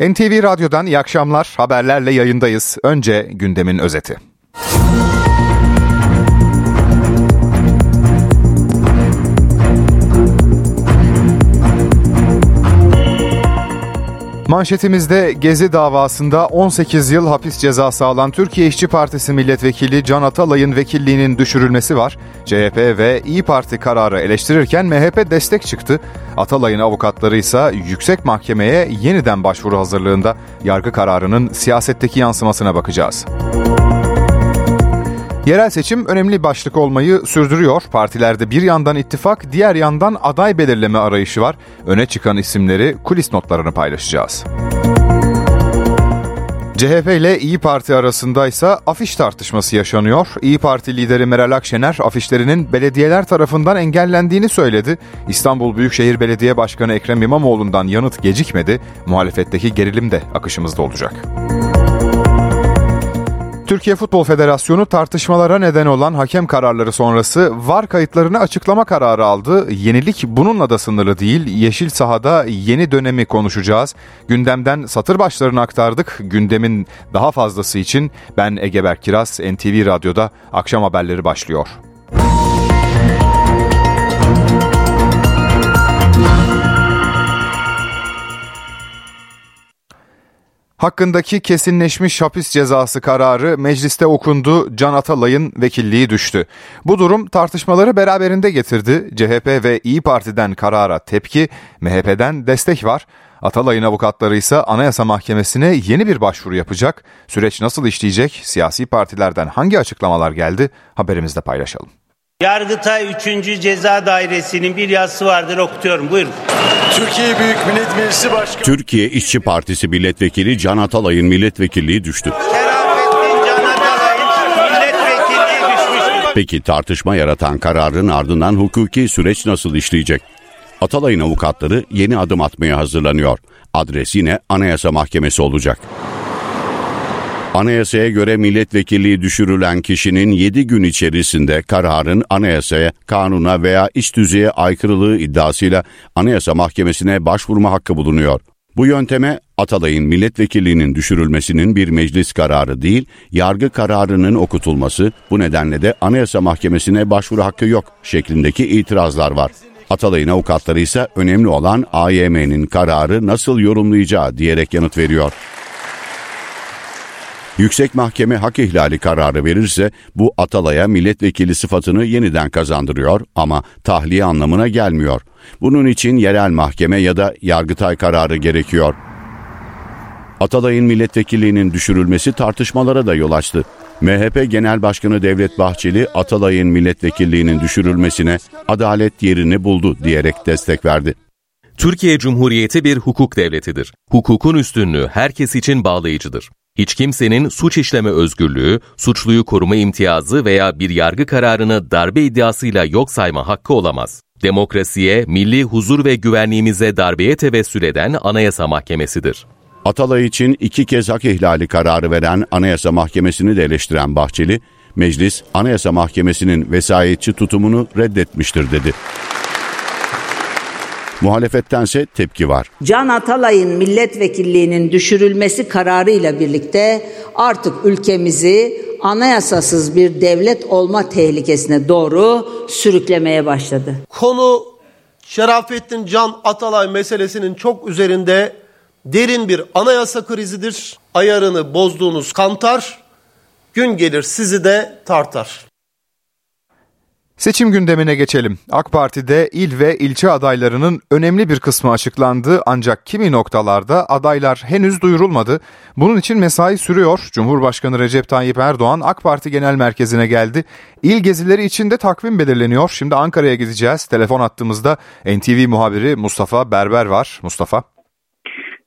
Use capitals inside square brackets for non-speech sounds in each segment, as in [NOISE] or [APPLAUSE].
NTV Radyo'dan iyi akşamlar. Haberlerle yayındayız. Önce gündemin özeti. Manşetimizde Gezi davasında 18 yıl hapis cezası alan Türkiye İşçi Partisi milletvekili Can Atalay'ın vekilliğinin düşürülmesi var. CHP ve İyi Parti kararı eleştirirken MHP destek çıktı. Atalay'ın avukatları ise yüksek mahkemeye yeniden başvuru hazırlığında yargı kararının siyasetteki yansımasına bakacağız. Yerel seçim önemli başlık olmayı sürdürüyor. Partilerde bir yandan ittifak, diğer yandan aday belirleme arayışı var. Öne çıkan isimleri kulis notlarını paylaşacağız. CHP ile İyi Parti arasında ise afiş tartışması yaşanıyor. İyi Parti lideri Meral Akşener afişlerinin belediyeler tarafından engellendiğini söyledi. İstanbul Büyükşehir Belediye Başkanı Ekrem İmamoğlu'ndan yanıt gecikmedi. Muhalefetteki gerilim de akışımızda olacak. Türkiye Futbol Federasyonu tartışmalara neden olan hakem kararları sonrası VAR kayıtlarını açıklama kararı aldı. Yenilik bununla da sınırlı değil. Yeşil sahada yeni dönemi konuşacağız. Gündemden satır başlarını aktardık. Gündemin daha fazlası için ben Egeber Kiraz, NTV Radyo'da akşam haberleri başlıyor. Hakkındaki kesinleşmiş hapis cezası kararı mecliste okundu, Can Atalay'ın vekilliği düştü. Bu durum tartışmaları beraberinde getirdi. CHP ve İyi Parti'den karara tepki, MHP'den destek var. Atalay'ın avukatları ise Anayasa Mahkemesi'ne yeni bir başvuru yapacak. Süreç nasıl işleyecek? Siyasi partilerden hangi açıklamalar geldi? Haberimizde paylaşalım. Yargıtay 3. Ceza Dairesi'nin bir yazısı vardır okutuyorum. Buyurun. Türkiye Büyük Millet Meclisi Başkanı Türkiye İşçi Partisi milletvekili Can Atalay'ın milletvekilliği düştü. Şerafettin Can Atalay'ın milletvekilliği düşmüş. Peki tartışma yaratan kararın ardından hukuki süreç nasıl işleyecek? Atalay'ın avukatları yeni adım atmaya hazırlanıyor. Adres yine Anayasa Mahkemesi olacak. Anayasaya göre milletvekilliği düşürülen kişinin 7 gün içerisinde kararın anayasaya, kanuna veya iç düzeye aykırılığı iddiasıyla Anayasa Mahkemesi'ne başvurma hakkı bulunuyor. Bu yönteme Atalay'ın milletvekilliğinin düşürülmesinin bir meclis kararı değil, yargı kararının okutulması, bu nedenle de Anayasa Mahkemesi'ne başvuru hakkı yok şeklindeki itirazlar var. Atalay'ın avukatları ise önemli olan AYM'nin kararı nasıl yorumlayacağı diyerek yanıt veriyor. Yüksek Mahkeme hak ihlali kararı verirse bu Atalay'a milletvekili sıfatını yeniden kazandırıyor ama tahliye anlamına gelmiyor. Bunun için yerel mahkeme ya da Yargıtay kararı gerekiyor. Atalay'ın milletvekilliğinin düşürülmesi tartışmalara da yol açtı. MHP Genel Başkanı Devlet Bahçeli Atalay'ın milletvekilliğinin düşürülmesine adalet yerini buldu diyerek destek verdi. Türkiye Cumhuriyeti bir hukuk devletidir. Hukukun üstünlüğü herkes için bağlayıcıdır. Hiç kimsenin suç işleme özgürlüğü, suçluyu koruma imtiyazı veya bir yargı kararını darbe iddiasıyla yok sayma hakkı olamaz. Demokrasiye, milli huzur ve güvenliğimize darbeye tevessül eden Anayasa Mahkemesidir. Atalay için iki kez hak ihlali kararı veren Anayasa Mahkemesi'ni de eleştiren Bahçeli, meclis Anayasa Mahkemesi'nin vesayetçi tutumunu reddetmiştir dedi. Muhalefettense tepki var. Can Atalay'ın milletvekilliğinin düşürülmesi kararıyla birlikte artık ülkemizi anayasasız bir devlet olma tehlikesine doğru sürüklemeye başladı. Konu Şerafettin Can Atalay meselesinin çok üzerinde derin bir anayasa krizidir. Ayarını bozduğunuz kantar, gün gelir sizi de tartar. Seçim gündemine geçelim. AK Parti'de il ve ilçe adaylarının önemli bir kısmı açıklandı ancak kimi noktalarda adaylar henüz duyurulmadı. Bunun için mesai sürüyor. Cumhurbaşkanı Recep Tayyip Erdoğan AK Parti Genel Merkezi'ne geldi. İl gezileri için de takvim belirleniyor. Şimdi Ankara'ya gideceğiz. Telefon attığımızda NTV muhabiri Mustafa Berber var. Mustafa.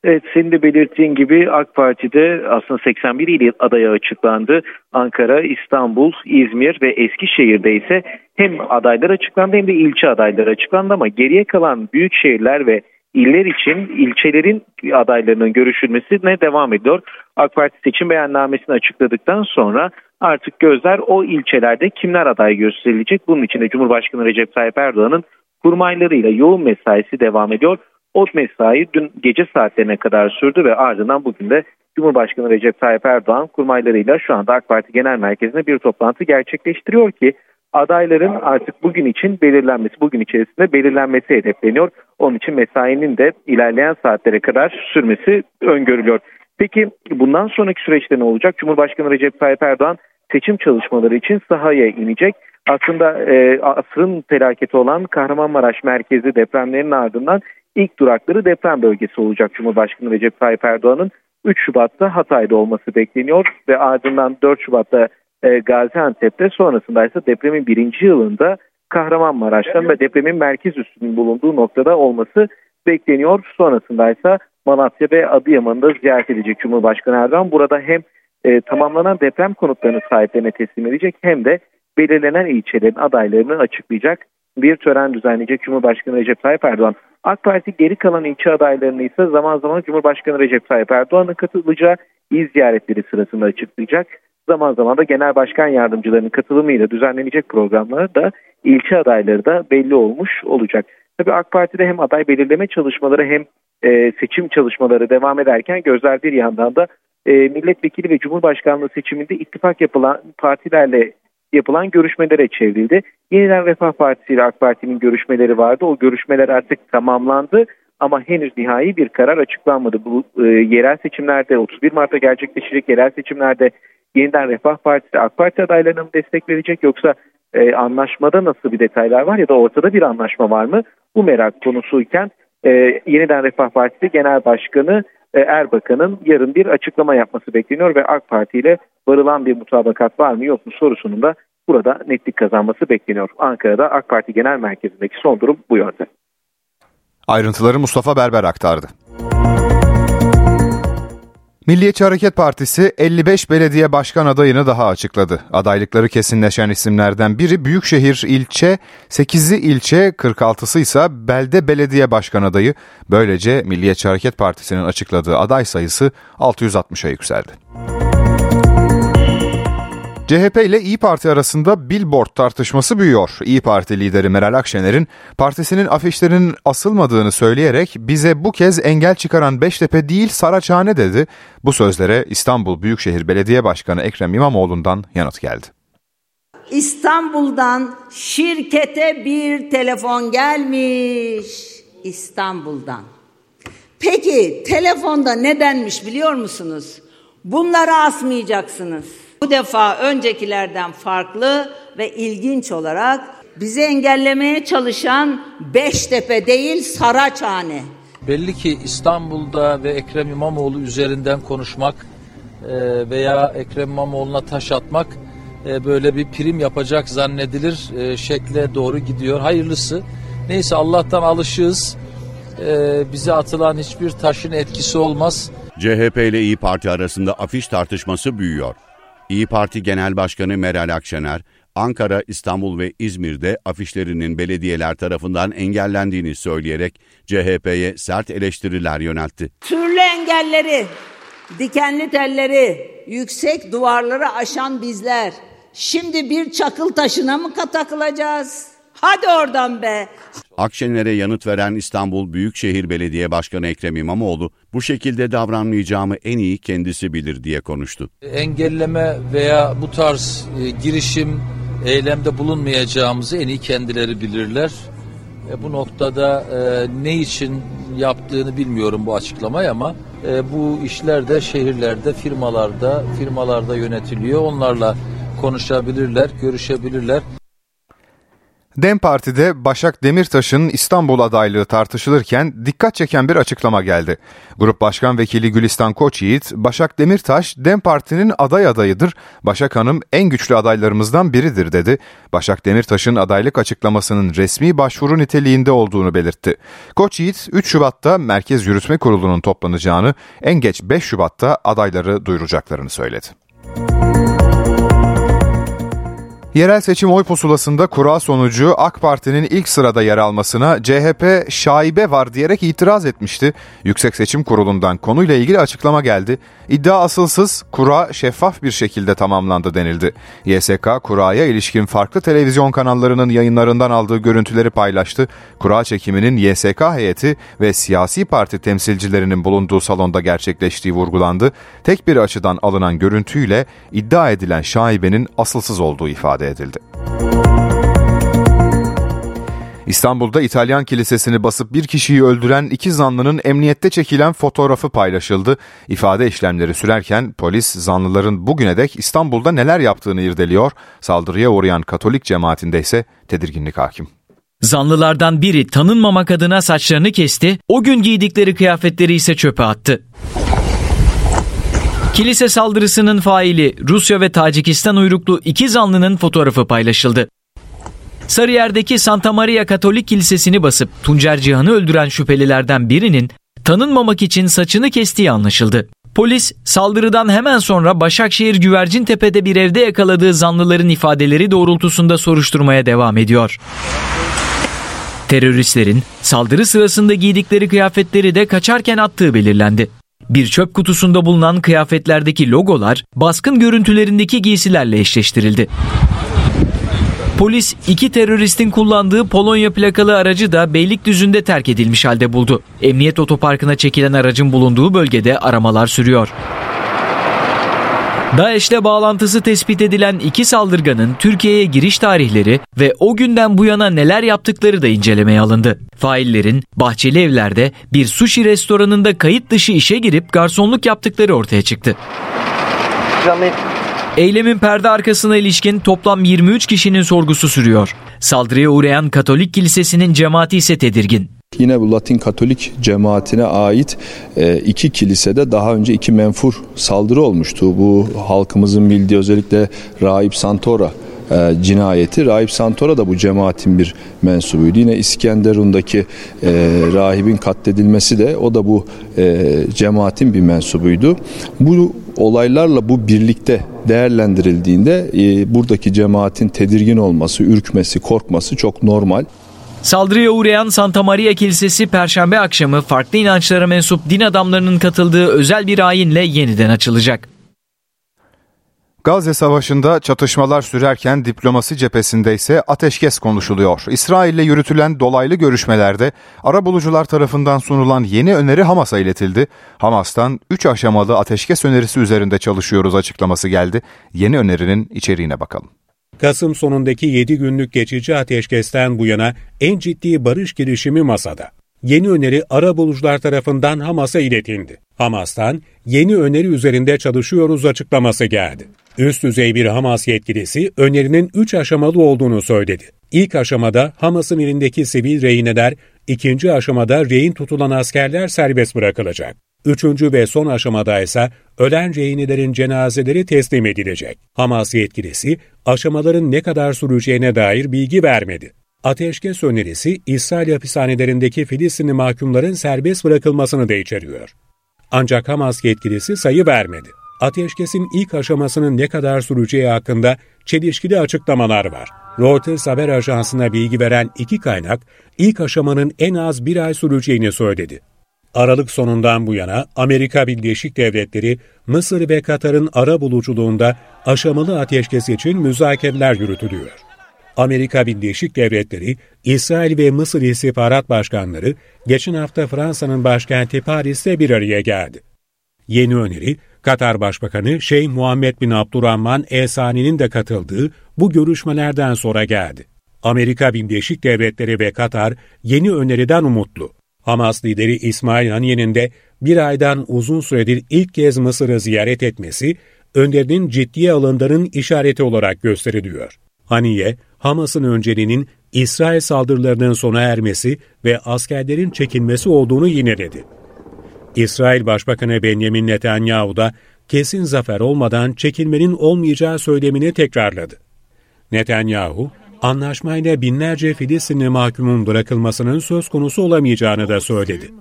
Evet senin de belirttiğin gibi AK Parti'de aslında 81 il adayı açıklandı. Ankara, İstanbul, İzmir ve Eskişehir'de ise hem adaylar açıklandı hem de ilçe adayları açıklandı ama geriye kalan büyük şehirler ve iller için ilçelerin adaylarının görüşülmesine devam ediyor. AK Parti seçim beyannamesini açıkladıktan sonra artık gözler o ilçelerde kimler aday gösterilecek. Bunun için de Cumhurbaşkanı Recep Tayyip Erdoğan'ın kurmaylarıyla yoğun mesaisi devam ediyor. O mesai dün gece saatlerine kadar sürdü ve ardından bugün de Cumhurbaşkanı Recep Tayyip Erdoğan kurmaylarıyla şu anda AK Parti Genel Merkezi'nde bir toplantı gerçekleştiriyor ki adayların artık bugün için belirlenmesi, bugün içerisinde belirlenmesi hedefleniyor. Onun için mesainin de ilerleyen saatlere kadar sürmesi öngörülüyor. Peki bundan sonraki süreçte ne olacak? Cumhurbaşkanı Recep Tayyip Erdoğan seçim çalışmaları için sahaya inecek. Aslında e, asrın felaketi olan Kahramanmaraş merkezi depremlerin ardından ilk durakları deprem bölgesi olacak Cumhurbaşkanı Recep Tayyip Erdoğan'ın 3 Şubat'ta Hatay'da olması bekleniyor ve ardından 4 Şubat'ta e, Gaziantep'te sonrasında ise depremin birinci yılında Kahramanmaraş'tan ve depremin merkez üstünün bulunduğu noktada olması bekleniyor. Sonrasında ise Malatya ve Adıyaman'ı da ziyaret edecek Cumhurbaşkanı Erdoğan. Burada hem e, tamamlanan deprem konutlarını sahiplerine teslim edecek hem de belirlenen ilçelerin adaylarını açıklayacak bir tören düzenleyecek Cumhurbaşkanı Recep Tayyip Erdoğan. AK Parti geri kalan ilçe adaylarını ise zaman zaman Cumhurbaşkanı Recep Tayyip Erdoğan'ın katılacağı il ziyaretleri sırasında açıklayacak. Zaman zaman da genel başkan yardımcılarının katılımıyla düzenlenecek programlar da ilçe adayları da belli olmuş olacak. Tabii AK Parti'de hem aday belirleme çalışmaları hem e, seçim çalışmaları devam ederken gözler bir yandan da e, milletvekili ve cumhurbaşkanlığı seçiminde ittifak yapılan partilerle yapılan görüşmelere çevrildi. Yeniden Refah Partisi ile AK Parti'nin görüşmeleri vardı. O görüşmeler artık tamamlandı ama henüz nihai bir karar açıklanmadı. Bu e, yerel seçimlerde 31 Mart'ta gerçekleşecek yerel seçimlerde yeniden Refah Partisi AK Parti adaylarına mı destek verecek yoksa e, anlaşmada nasıl bir detaylar var ya da ortada bir anlaşma var mı? Bu merak konusuyken e, yeniden Refah Partisi Genel Başkanı Erbakan'ın yarın bir açıklama yapması bekleniyor ve AK Parti ile varılan bir mutabakat var mı yok mu sorusunun da burada netlik kazanması bekleniyor. Ankara'da AK Parti Genel Merkezi'ndeki son durum bu yönde. Ayrıntıları Mustafa Berber aktardı. Milliyetçi Hareket Partisi 55 belediye başkan adayını daha açıkladı. Adaylıkları kesinleşen isimlerden biri Büyükşehir ilçe, 8'i ilçe, 46'sı ise belde belediye başkan adayı. Böylece Milliyetçi Hareket Partisi'nin açıkladığı aday sayısı 660'a yükseldi. CHP ile İyi Parti arasında billboard tartışması büyüyor. İyi Parti lideri Meral Akşener'in partisinin afişlerinin asılmadığını söyleyerek bize bu kez engel çıkaran Beştepe değil Saraçhane dedi. Bu sözlere İstanbul Büyükşehir Belediye Başkanı Ekrem İmamoğlu'ndan yanıt geldi. İstanbul'dan şirkete bir telefon gelmiş. İstanbul'dan. Peki telefonda nedenmiş biliyor musunuz? Bunları asmayacaksınız. Bu defa öncekilerden farklı ve ilginç olarak bizi engellemeye çalışan Beştepe değil Saraçhane. Belli ki İstanbul'da ve Ekrem İmamoğlu üzerinden konuşmak e, veya Ekrem İmamoğlu'na taş atmak e, böyle bir prim yapacak zannedilir e, şekle doğru gidiyor. Hayırlısı. Neyse Allah'tan alışığız. Bize atılan hiçbir taşın etkisi olmaz. CHP ile İyi Parti arasında afiş tartışması büyüyor. İyi Parti Genel Başkanı Meral Akşener, Ankara, İstanbul ve İzmir'de afişlerinin belediyeler tarafından engellendiğini söyleyerek CHP'ye sert eleştiriler yöneltti. Türlü engelleri, dikenli telleri, yüksek duvarları aşan bizler şimdi bir çakıl taşına mı katakılacağız? Hadi oradan be. Akşener'e yanıt veren İstanbul Büyükşehir Belediye Başkanı Ekrem İmamoğlu bu şekilde davranmayacağımı en iyi kendisi bilir diye konuştu. Engelleme veya bu tarz e, girişim eylemde bulunmayacağımızı en iyi kendileri bilirler. E, bu noktada e, ne için yaptığını bilmiyorum bu açıklamayı ama e, bu işler de şehirlerde, firmalarda, firmalarda yönetiliyor. Onlarla konuşabilirler, görüşebilirler. DEM Parti'de Başak Demirtaş'ın İstanbul adaylığı tartışılırken dikkat çeken bir açıklama geldi. Grup Başkan Vekili Gülistan Koçyiğit, Başak Demirtaş DEM Parti'nin aday adayıdır, Başak Hanım en güçlü adaylarımızdan biridir dedi. Başak Demirtaş'ın adaylık açıklamasının resmi başvuru niteliğinde olduğunu belirtti. Koçyiğit 3 Şubat'ta Merkez Yürütme Kurulu'nun toplanacağını, en geç 5 Şubat'ta adayları duyuracaklarını söyledi. Yerel seçim oy pusulasında kura sonucu AK Parti'nin ilk sırada yer almasına CHP şaibe var diyerek itiraz etmişti. Yüksek Seçim Kurulu'ndan konuyla ilgili açıklama geldi. İddia asılsız, kura şeffaf bir şekilde tamamlandı denildi. YSK kuraya ilişkin farklı televizyon kanallarının yayınlarından aldığı görüntüleri paylaştı. Kura çekiminin YSK heyeti ve siyasi parti temsilcilerinin bulunduğu salonda gerçekleştiği vurgulandı. Tek bir açıdan alınan görüntüyle iddia edilen şaibenin asılsız olduğu ifade edildi. İstanbul'da İtalyan kilisesini basıp bir kişiyi öldüren iki zanlının emniyette çekilen fotoğrafı paylaşıldı. İfade işlemleri sürerken polis zanlıların bugüne dek İstanbul'da neler yaptığını irdeliyor. Saldırıya uğrayan Katolik cemaatinde ise tedirginlik hakim. Zanlılardan biri tanınmamak adına saçlarını kesti, o gün giydikleri kıyafetleri ise çöpe attı. Kilise saldırısının faili Rusya ve Tacikistan uyruklu iki zanlının fotoğrafı paylaşıldı. Sarıyer'deki Santa Maria Katolik Kilisesi'ni basıp Tuncer Cihan'ı öldüren şüphelilerden birinin tanınmamak için saçını kestiği anlaşıldı. Polis saldırıdan hemen sonra Başakşehir Güvercintepe'de bir evde yakaladığı zanlıların ifadeleri doğrultusunda soruşturmaya devam ediyor. Teröristlerin saldırı sırasında giydikleri kıyafetleri de kaçarken attığı belirlendi. Bir çöp kutusunda bulunan kıyafetlerdeki logolar baskın görüntülerindeki giysilerle eşleştirildi. Polis iki teröristin kullandığı Polonya plakalı aracı da Beylikdüzü'nde terk edilmiş halde buldu. Emniyet otoparkına çekilen aracın bulunduğu bölgede aramalar sürüyor. DAEŞ'le bağlantısı tespit edilen iki saldırganın Türkiye'ye giriş tarihleri ve o günden bu yana neler yaptıkları da incelemeye alındı. Faillerin bahçeli evlerde bir sushi restoranında kayıt dışı işe girip garsonluk yaptıkları ortaya çıktı. Eylemin perde arkasına ilişkin toplam 23 kişinin sorgusu sürüyor. Saldırıya uğrayan Katolik Kilisesi'nin cemaati ise tedirgin. Yine bu Latin Katolik cemaatine ait e, iki kilisede daha önce iki menfur saldırı olmuştu. Bu halkımızın bildiği özellikle Rahip Santora e, cinayeti. Rahip Santora da bu cemaatin bir mensubuydu. Yine İskenderun'daki e, rahibin katledilmesi de o da bu e, cemaatin bir mensubuydu. Bu olaylarla bu birlikte değerlendirildiğinde e, buradaki cemaatin tedirgin olması, ürkmesi, korkması çok normal. Saldırıya uğrayan Santa Maria Kilisesi Perşembe akşamı farklı inançlara mensup din adamlarının katıldığı özel bir ayinle yeniden açılacak. Gazze Savaşı'nda çatışmalar sürerken diplomasi cephesinde ise ateşkes konuşuluyor. İsrail ile yürütülen dolaylı görüşmelerde ara bulucular tarafından sunulan yeni öneri Hamas'a iletildi. Hamas'tan 3 aşamalı ateşkes önerisi üzerinde çalışıyoruz açıklaması geldi. Yeni önerinin içeriğine bakalım. Kasım sonundaki 7 günlük geçici ateşkesten bu yana en ciddi barış girişimi masada. Yeni öneri ara bulucular tarafından Hamas'a iletildi. Hamas'tan yeni öneri üzerinde çalışıyoruz açıklaması geldi. Üst düzey bir Hamas yetkilisi önerinin 3 aşamalı olduğunu söyledi. İlk aşamada Hamas'ın elindeki sivil rehineler, ikinci aşamada rehin tutulan askerler serbest bırakılacak. Üçüncü ve son aşamada ise ölen rehinelerin cenazeleri teslim edilecek. Hamas yetkilisi aşamaların ne kadar süreceğine dair bilgi vermedi. Ateşkes önerisi İsrail hapishanelerindeki Filistinli mahkumların serbest bırakılmasını da içeriyor. Ancak Hamas yetkilisi sayı vermedi. Ateşkesin ilk aşamasının ne kadar süreceği hakkında çelişkili açıklamalar var. Reuters haber ajansına bilgi veren iki kaynak, ilk aşamanın en az bir ay süreceğini söyledi. Aralık sonundan bu yana Amerika Birleşik Devletleri, Mısır ve Katar'ın ara buluculuğunda aşamalı ateşkes için müzakereler yürütülüyor. Amerika Birleşik Devletleri, İsrail ve Mısır istihbarat başkanları geçen hafta Fransa'nın başkenti Paris'te bir araya geldi. Yeni öneri, Katar Başbakanı Şeyh Muhammed bin Abdurrahman El Sani'nin de katıldığı bu görüşmelerden sonra geldi. Amerika Birleşik Devletleri ve Katar yeni öneriden umutlu. Hamas lideri İsmail Haniye'nin de bir aydan uzun süredir ilk kez Mısır'ı ziyaret etmesi, önderinin ciddiye alındığının işareti olarak gösteriliyor. Haniye, Hamas'ın önceliğinin İsrail saldırılarının sona ermesi ve askerlerin çekilmesi olduğunu yineledi. İsrail Başbakanı Benjamin Netanyahu da kesin zafer olmadan çekilmenin olmayacağı söylemini tekrarladı. Netanyahu, anlaşmayla binlerce Filistinli mahkumun bırakılmasının söz konusu olamayacağını da söyledi.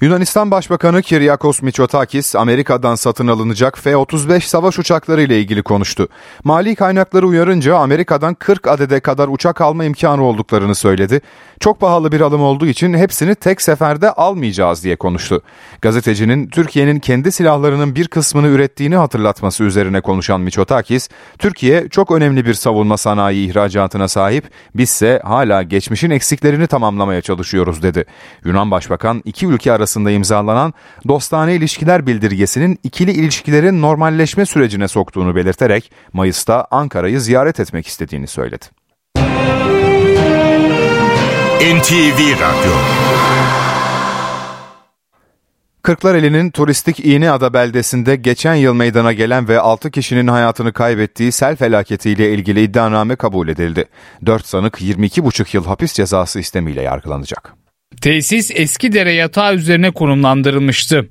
Yunanistan Başbakanı Kiryakos Mitsotakis, Amerika'dan satın alınacak F-35 savaş uçakları ile ilgili konuştu. Mali kaynakları uyarınca Amerika'dan 40 adede kadar uçak alma imkanı olduklarını söyledi. Çok pahalı bir alım olduğu için hepsini tek seferde almayacağız diye konuştu. Gazetecinin Türkiye'nin kendi silahlarının bir kısmını ürettiğini hatırlatması üzerine konuşan Mitsotakis, Türkiye çok önemli bir savunma sanayi ihracatına sahip, bizse hala geçmişin eksiklerini tamamlamaya çalışıyoruz dedi. Yunan Başbakan iki ülke arasında arasında imzalanan dostane ilişkiler bildirgesinin ikili ilişkilerin normalleşme sürecine soktuğunu belirterek Mayıs'ta Ankara'yı ziyaret etmek istediğini söyledi. NTV Radyo Kırklareli'nin turistik İğneada beldesinde geçen yıl meydana gelen ve 6 kişinin hayatını kaybettiği sel felaketiyle ilgili iddianame kabul edildi. 4 sanık 22,5 yıl hapis cezası istemiyle yargılanacak. Tesis eski dere yatağı üzerine konumlandırılmıştı.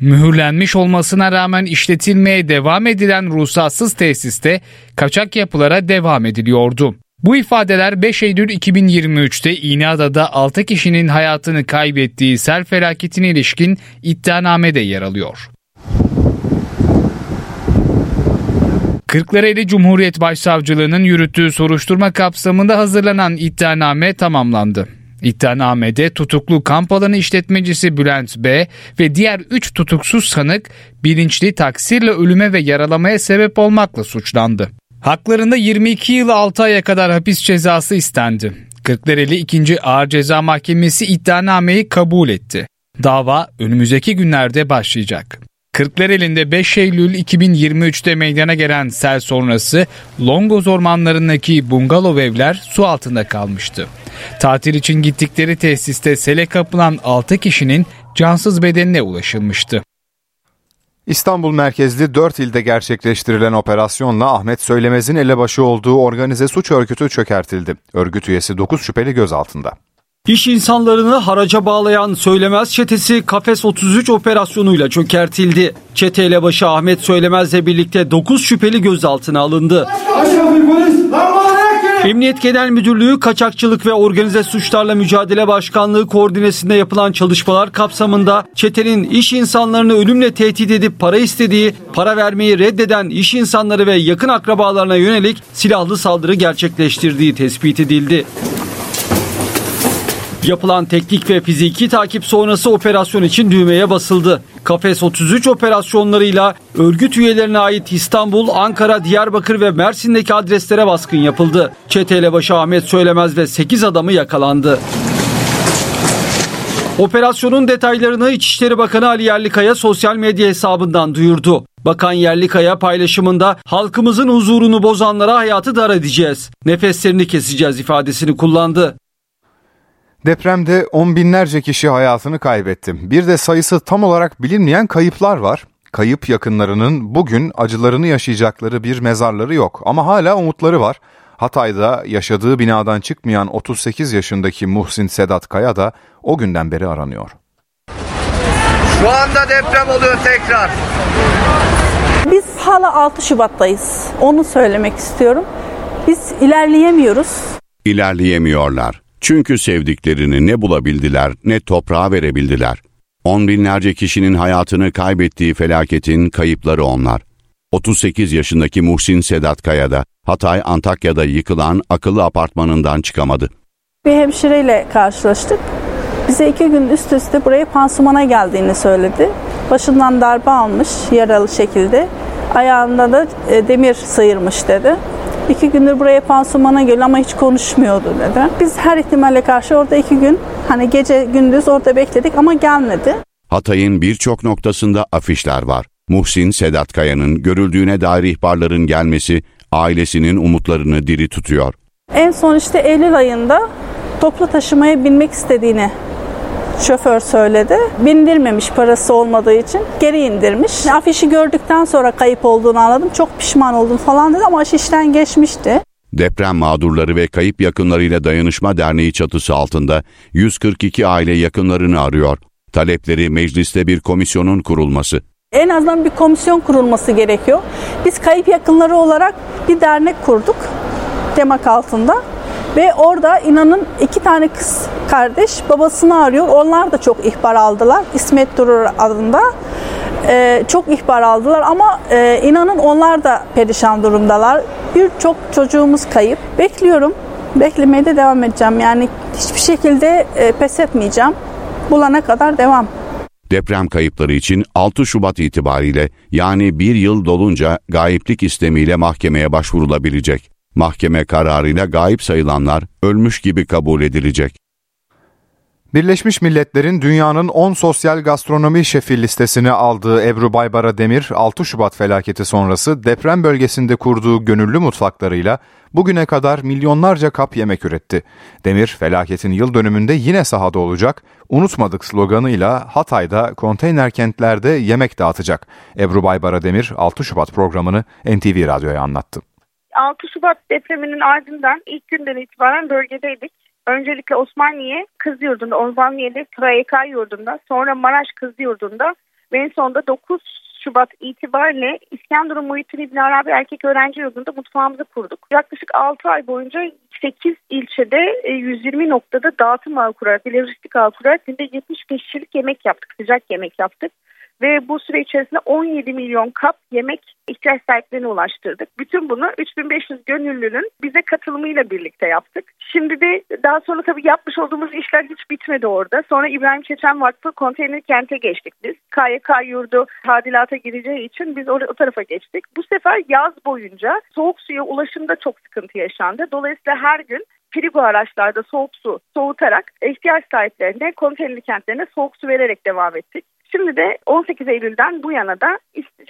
Mühürlenmiş olmasına rağmen işletilmeye devam edilen ruhsatsız tesiste kaçak yapılara devam ediliyordu. Bu ifadeler 5 Eylül 2023'te İğneada'da 6 kişinin hayatını kaybettiği sel felaketine ilişkin iddianamede yer alıyor. Kırklareli Cumhuriyet Başsavcılığı'nın yürüttüğü soruşturma kapsamında hazırlanan iddianame tamamlandı. İddianamede tutuklu kamp alanı işletmecisi Bülent B ve diğer 3 tutuksuz sanık bilinçli taksirle ölüme ve yaralamaya sebep olmakla suçlandı. Haklarında 22 yıl 6 aya kadar hapis cezası istendi. Kırklareli 2. Ağır Ceza Mahkemesi iddianameyi kabul etti. Dava önümüzdeki günlerde başlayacak. Kırklareli'nde 5 Eylül 2023'te meydana gelen sel sonrası Longoz ormanlarındaki bungalov evler su altında kalmıştı. Tatil için gittikleri tesiste sele kapılan 6 kişinin cansız bedenine ulaşılmıştı. İstanbul merkezli 4 ilde gerçekleştirilen operasyonla Ahmet Söylemez'in elebaşı olduğu organize suç örgütü çökertildi. Örgüt üyesi 9 şüpheli gözaltında. İş insanlarını haraca bağlayan Söylemez çetesi Kafes 33 operasyonuyla çökertildi. Çete elebaşı Ahmet Söylemez'le birlikte 9 şüpheli gözaltına alındı. Emniyet Genel Müdürlüğü Kaçakçılık ve Organize Suçlarla Mücadele Başkanlığı koordinesinde yapılan çalışmalar kapsamında çetenin iş insanlarını ölümle tehdit edip para istediği, para vermeyi reddeden iş insanları ve yakın akrabalarına yönelik silahlı saldırı gerçekleştirdiği tespit edildi. Yapılan teknik ve fiziki takip sonrası operasyon için düğmeye basıldı. Kafes 33 operasyonlarıyla örgüt üyelerine ait İstanbul, Ankara, Diyarbakır ve Mersin'deki adreslere baskın yapıldı. Çete elebaşı Ahmet Söylemez ve 8 adamı yakalandı. Operasyonun detaylarını İçişleri Bakanı Ali Yerlikaya sosyal medya hesabından duyurdu. Bakan Yerlikaya paylaşımında halkımızın huzurunu bozanlara hayatı dar edeceğiz. Nefeslerini keseceğiz ifadesini kullandı. Depremde on binlerce kişi hayatını kaybetti. Bir de sayısı tam olarak bilinmeyen kayıplar var. Kayıp yakınlarının bugün acılarını yaşayacakları bir mezarları yok ama hala umutları var. Hatay'da yaşadığı binadan çıkmayan 38 yaşındaki Muhsin Sedat Kaya da o günden beri aranıyor. Şu anda deprem oluyor tekrar. Biz hala 6 Şubat'tayız. Onu söylemek istiyorum. Biz ilerleyemiyoruz. İlerleyemiyorlar. Çünkü sevdiklerini ne bulabildiler ne toprağa verebildiler. On binlerce kişinin hayatını kaybettiği felaketin kayıpları onlar. 38 yaşındaki Muhsin Sedat Kaya da Hatay Antakya'da yıkılan akıllı apartmanından çıkamadı. Bir hemşireyle karşılaştık. Bize iki gün üst üste buraya pansumana geldiğini söyledi. Başından darbe almış yaralı şekilde. Ayağında da e, demir sıyırmış dedi. İki gündür buraya pansumana geliyor ama hiç konuşmuyordu dedi. Biz her ihtimalle karşı orada iki gün hani gece gündüz orada bekledik ama gelmedi. Hatay'ın birçok noktasında afişler var. Muhsin Sedat Kaya'nın görüldüğüne dair ihbarların gelmesi ailesinin umutlarını diri tutuyor. En son işte Eylül ayında toplu taşımaya binmek istediğini şoför söyledi. Bindirmemiş parası olmadığı için geri indirmiş. Afişi gördükten sonra kayıp olduğunu anladım. Çok pişman oldum falan dedi ama aş işten geçmişti. Deprem mağdurları ve kayıp yakınlarıyla dayanışma derneği çatısı altında 142 aile yakınlarını arıyor. Talepleri mecliste bir komisyonun kurulması. En azından bir komisyon kurulması gerekiyor. Biz kayıp yakınları olarak bir dernek kurduk. Demak altında. Ve orada inanın iki tane kız kardeş babasını arıyor. Onlar da çok ihbar aldılar. İsmet Durur adında. Ee, çok ihbar aldılar ama e, inanın onlar da perişan durumdalar. Birçok çocuğumuz kayıp. Bekliyorum. Beklemeye de devam edeceğim. Yani hiçbir şekilde e, pes etmeyeceğim. Bulana kadar devam. Deprem kayıpları için 6 Şubat itibariyle yani bir yıl dolunca gayiplik istemiyle mahkemeye başvurulabilecek. Mahkeme kararıyla gayip sayılanlar ölmüş gibi kabul edilecek. Birleşmiş Milletler'in dünyanın 10 sosyal gastronomi şefi listesine aldığı Ebru Baybara Demir, 6 Şubat felaketi sonrası deprem bölgesinde kurduğu gönüllü mutfaklarıyla bugüne kadar milyonlarca kap yemek üretti. Demir, felaketin yıl dönümünde yine sahada olacak, unutmadık sloganıyla Hatay'da konteyner kentlerde yemek dağıtacak. Ebru Baybara Demir, 6 Şubat programını NTV Radyo'ya anlattı. 6 Şubat depreminin ardından ilk günden itibaren bölgedeydik. Öncelikle Osmaniye Kız Yurdu'nda, Osmaniye'de KYK Yurdu'nda, sonra Maraş Kız Yurdu'nda ve en sonunda 9 Şubat itibariyle İskenderun Muhittin İbn Arabi Erkek Öğrenci Yurdu'nda mutfağımızı kurduk. Yaklaşık 6 ay boyunca 8 ilçede 120 e, noktada dağıtım ağı kurarak, lojistik ağı kurarak günde 70 kişilik yemek yaptık, sıcak yemek yaptık ve bu süre içerisinde 17 milyon kap yemek ihtiyaç sahiplerine ulaştırdık. Bütün bunu 3500 gönüllünün bize katılımıyla birlikte yaptık. Şimdi de daha sonra tabii yapmış olduğumuz işler hiç bitmedi orada. Sonra İbrahim Çeçen Vakfı konteyner kente geçtik biz. KYK yurdu tadilata gireceği için biz o, tarafa geçtik. Bu sefer yaz boyunca soğuk suya ulaşımda çok sıkıntı yaşandı. Dolayısıyla her gün frigo araçlarda soğuk su soğutarak ihtiyaç sahiplerine konteyner kentlerine soğuk su vererek devam ettik. Şimdi de 18 Eylül'den bu yana da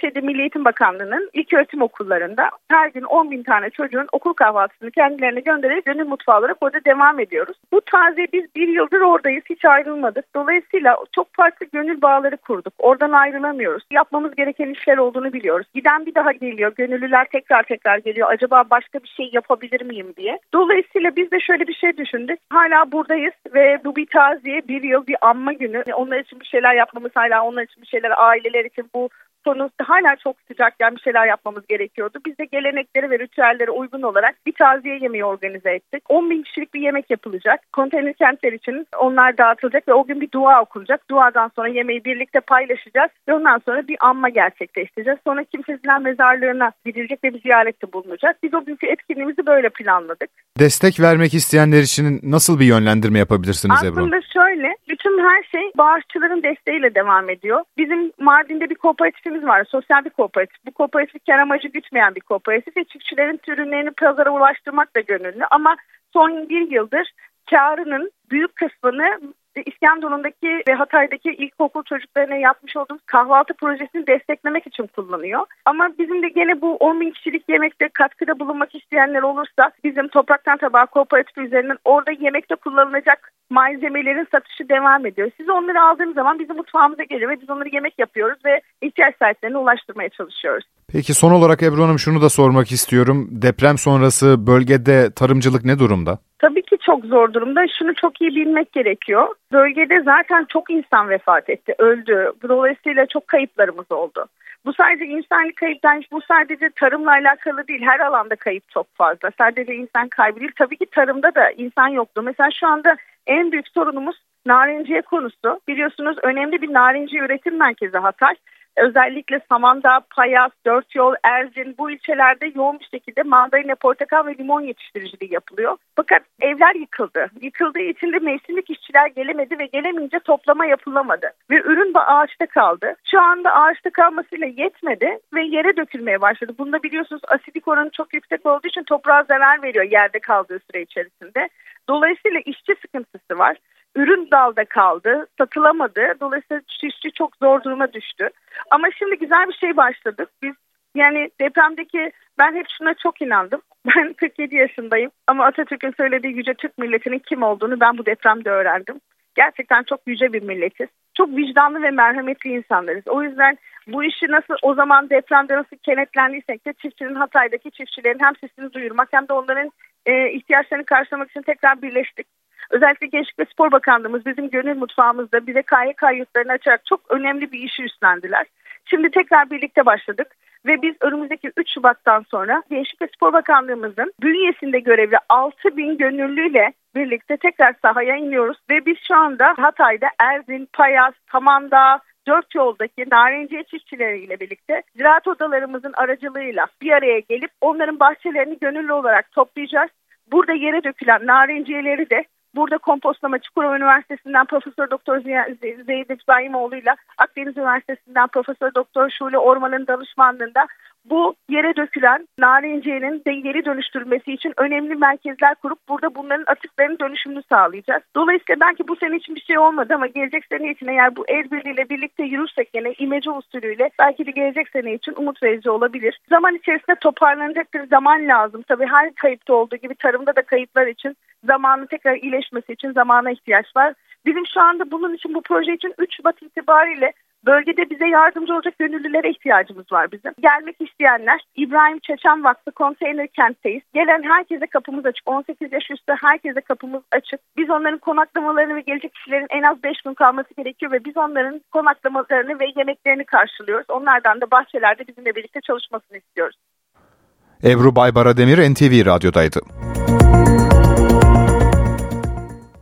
şeyde Milli Eğitim Bakanlığı'nın ilk öğretim okullarında her gün 10 bin tane çocuğun okul kahvaltısını kendilerine göndererek gönül mutfağı olarak orada devam ediyoruz. Bu taze biz bir yıldır oradayız hiç ayrılmadık. Dolayısıyla çok farklı gönül bağları kurduk. Oradan ayrılamıyoruz. Yapmamız gereken işler olduğunu biliyoruz. Giden bir daha geliyor. Gönüllüler tekrar tekrar geliyor. Acaba başka bir şey yapabilir miyim diye. Dolayısıyla biz de şöyle bir şey düşündük. Hala buradayız ve bu bir taziye bir yıl bir anma günü. Onlar için bir şeyler yapmamız hala onlar için bir şeyler aileler için bu sonuçta hala çok sıcakken bir şeyler yapmamız gerekiyordu. Biz de gelenekleri ve ritüellere uygun olarak bir taziye yemeği organize ettik. 10 bin kişilik bir yemek yapılacak. Konteyner kentler için onlar dağıtılacak ve o gün bir dua okunacak. Duadan sonra yemeği birlikte paylaşacağız ve ondan sonra bir anma gerçekleştireceğiz. Sonra kimsesinden mezarlığına gidilecek ve bir ziyarette bulunacak. Biz o günkü etkinliğimizi böyle planladık. Destek vermek isteyenler için nasıl bir yönlendirme yapabilirsiniz Ebru? Aslında şöyle, bütün her şey bağışçıların desteğiyle devam ediyor. Bizim Mardin'de bir kooperatif kooperatifimiz var. Sosyal bir kooperatif. Bu kooperatif kar amacı gütmeyen bir kooperatif ve çiftçilerin ürünlerini pazara ulaştırmak da gönüllü. Ama son bir yıldır karının büyük kısmını İskenderun'daki ve Hatay'daki ilkokul çocuklarına yapmış olduğumuz kahvaltı projesini desteklemek için kullanıyor. Ama bizim de gene bu 10 bin kişilik yemekte katkıda bulunmak isteyenler olursa bizim Topraktan Tabağı Kooperatif üzerinden orada yemekte kullanılacak malzemelerin satışı devam ediyor. Siz onları aldığınız zaman bizim mutfağımıza geliyor ve biz onları yemek yapıyoruz ve ihtiyaç sahiplerine ulaştırmaya çalışıyoruz. Peki son olarak Ebru Hanım şunu da sormak istiyorum. Deprem sonrası bölgede tarımcılık ne durumda? Tabii ki çok zor durumda. Şunu çok iyi bilmek gerekiyor. Bölgede zaten çok insan vefat etti, öldü. Dolayısıyla çok kayıplarımız oldu. Bu sadece insani kayıptan, bu sadece tarımla alakalı değil. Her alanda kayıp çok fazla. Sadece insan kaybı değil. Tabii ki tarımda da insan yoktu. Mesela şu anda en büyük sorunumuz narenciye konusu. Biliyorsunuz önemli bir narenciye üretim merkezi Hatay. Özellikle Samandağ, Payas, Dört Yol, Erzin bu ilçelerde yoğun bir şekilde mandalina, portakal ve limon yetiştiriciliği yapılıyor. Fakat evler yıkıldı. Yıkıldığı için de mevsimlik işçiler gelemedi ve gelemeyince toplama yapılamadı. Ve ürün ağaçta kaldı. Şu anda ağaçta kalmasıyla yetmedi ve yere dökülmeye başladı. Bunda biliyorsunuz asidik oranı çok yüksek olduğu için toprağa zarar veriyor yerde kaldığı süre içerisinde. Dolayısıyla işçi sıkıntısı var ürün dalda kaldı, satılamadı. Dolayısıyla çiftçi çok zor duruma düştü. Ama şimdi güzel bir şey başladık. Biz yani depremdeki ben hep şuna çok inandım. [LAUGHS] Ben 47 yaşındayım ama Atatürk'ün söylediği yüce Türk milletinin kim olduğunu ben bu depremde öğrendim. Gerçekten çok yüce bir milletiz. Çok vicdanlı ve merhametli insanlarız. O yüzden bu işi nasıl o zaman depremde nasıl kenetlendiysek de çiftçinin Hatay'daki çiftçilerin hem sesini duyurmak hem de onların e, ihtiyaçlarını karşılamak için tekrar birleştik. Özellikle Gençlik ve Spor Bakanlığımız bizim gönül mutfağımızda bize KYK yurtlarını açarak çok önemli bir işi üstlendiler. Şimdi tekrar birlikte başladık. Ve biz önümüzdeki 3 Şubat'tan sonra Gençlik ve Spor Bakanlığımızın bünyesinde görevli 6 bin gönüllüyle birlikte tekrar sahaya iniyoruz. Ve biz şu anda Hatay'da Erzin, Payas, Kamandağ, dört yoldaki narenciye çiftçileriyle birlikte ziraat odalarımızın aracılığıyla bir araya gelip onların bahçelerini gönüllü olarak toplayacağız. Burada yere dökülen narenciyeleri de burada kompostlama Çukurova Üniversitesi'nden Profesör Doktor Zeyd İbrahimoğlu ile Akdeniz Üniversitesi'nden Profesör Doktor Şule Orman'ın danışmanlığında bu yere dökülen narenciyenin de geri dönüştürülmesi için önemli merkezler kurup burada bunların atıklarının dönüşümünü sağlayacağız. Dolayısıyla belki bu sene için bir şey olmadı ama gelecek sene için eğer bu el birliğiyle birlikte yürürsek yine imece usulüyle belki de gelecek sene için umut verici olabilir. Zaman içerisinde toparlanacak bir zaman lazım. Tabii her kayıpta olduğu gibi tarımda da kayıplar için zamanı tekrar iyileşmesi için zamana ihtiyaç var. Bizim şu anda bunun için bu proje için 3 Şubat itibariyle Bölgede bize yardımcı olacak gönüllülere ihtiyacımız var bizim. Gelmek isteyenler İbrahim Çeçen Vakfı konteyner kentteyiz. Gelen herkese kapımız açık. 18 yaş üstü herkese kapımız açık. Biz onların konaklamalarını ve gelecek kişilerin en az 5 gün kalması gerekiyor ve biz onların konaklamalarını ve yemeklerini karşılıyoruz. Onlardan da bahçelerde bizimle birlikte çalışmasını istiyoruz. Ebru Baybara Demir NTV Radyo'daydı.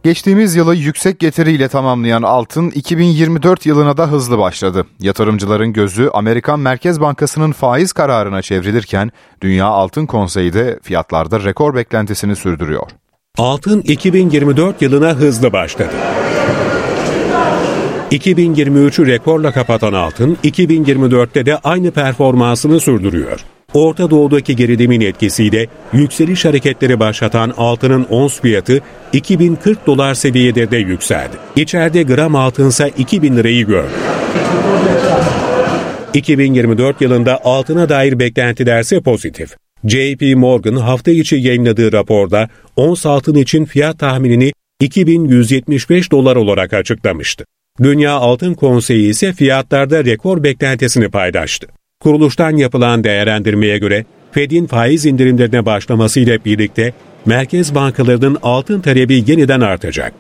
Geçtiğimiz yılı yüksek getiriyle tamamlayan altın 2024 yılına da hızlı başladı. Yatırımcıların gözü Amerikan Merkez Bankası'nın faiz kararına çevrilirken Dünya Altın Konseyi de fiyatlarda rekor beklentisini sürdürüyor. Altın 2024 yılına hızlı başladı. 2023'ü rekorla kapatan altın 2024'te de aynı performansını sürdürüyor. Orta Doğu'daki gerilimin etkisiyle yükseliş hareketleri başlatan altının ons fiyatı 2040 dolar seviyede de yükseldi. İçeride gram altınsa 2000 lirayı gördü. 2024 yılında altına dair beklentilerse pozitif. JP Morgan hafta içi yayınladığı raporda ons altın için fiyat tahminini 2175 dolar olarak açıklamıştı. Dünya Altın Konseyi ise fiyatlarda rekor beklentisini paylaştı. Kuruluştan yapılan değerlendirmeye göre Fed'in faiz indirimlerine başlamasıyla birlikte merkez bankalarının altın talebi yeniden artacak.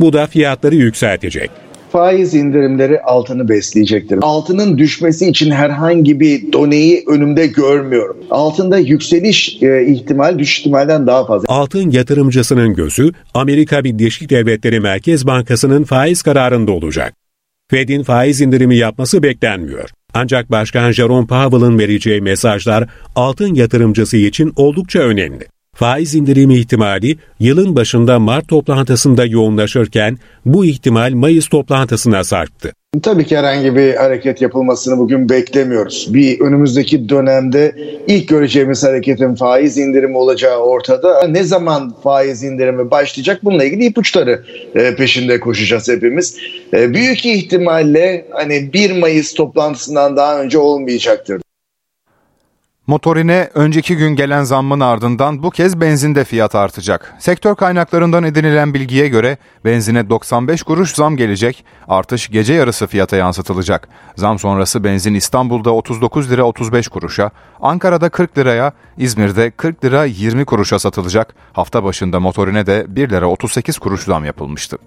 Bu da fiyatları yükseltecek faiz indirimleri altını besleyecektir. Altının düşmesi için herhangi bir doneyi önümde görmüyorum. Altında yükseliş e, ihtimal düşüş ihtimalden daha fazla. Altın yatırımcısının gözü Amerika Birleşik Devletleri Merkez Bankası'nın faiz kararında olacak. Fed'in faiz indirimi yapması beklenmiyor. Ancak Başkan Jerome Powell'ın vereceği mesajlar altın yatırımcısı için oldukça önemli. Faiz indirimi ihtimali yılın başında Mart toplantısında yoğunlaşırken bu ihtimal Mayıs toplantısına sarktı. Tabii ki herhangi bir hareket yapılmasını bugün beklemiyoruz. Bir önümüzdeki dönemde ilk göreceğimiz hareketin faiz indirimi olacağı ortada. Ne zaman faiz indirimi başlayacak bununla ilgili ipuçları e, peşinde koşacağız hepimiz. E, büyük ihtimalle hani 1 Mayıs toplantısından daha önce olmayacaktır. Motorine önceki gün gelen zammın ardından bu kez benzinde fiyat artacak. Sektör kaynaklarından edinilen bilgiye göre benzine 95 kuruş zam gelecek, artış gece yarısı fiyata yansıtılacak. Zam sonrası benzin İstanbul'da 39 lira 35 kuruşa, Ankara'da 40 liraya, İzmir'de 40 lira 20 kuruşa satılacak. Hafta başında motorine de 1 lira 38 kuruş zam yapılmıştı.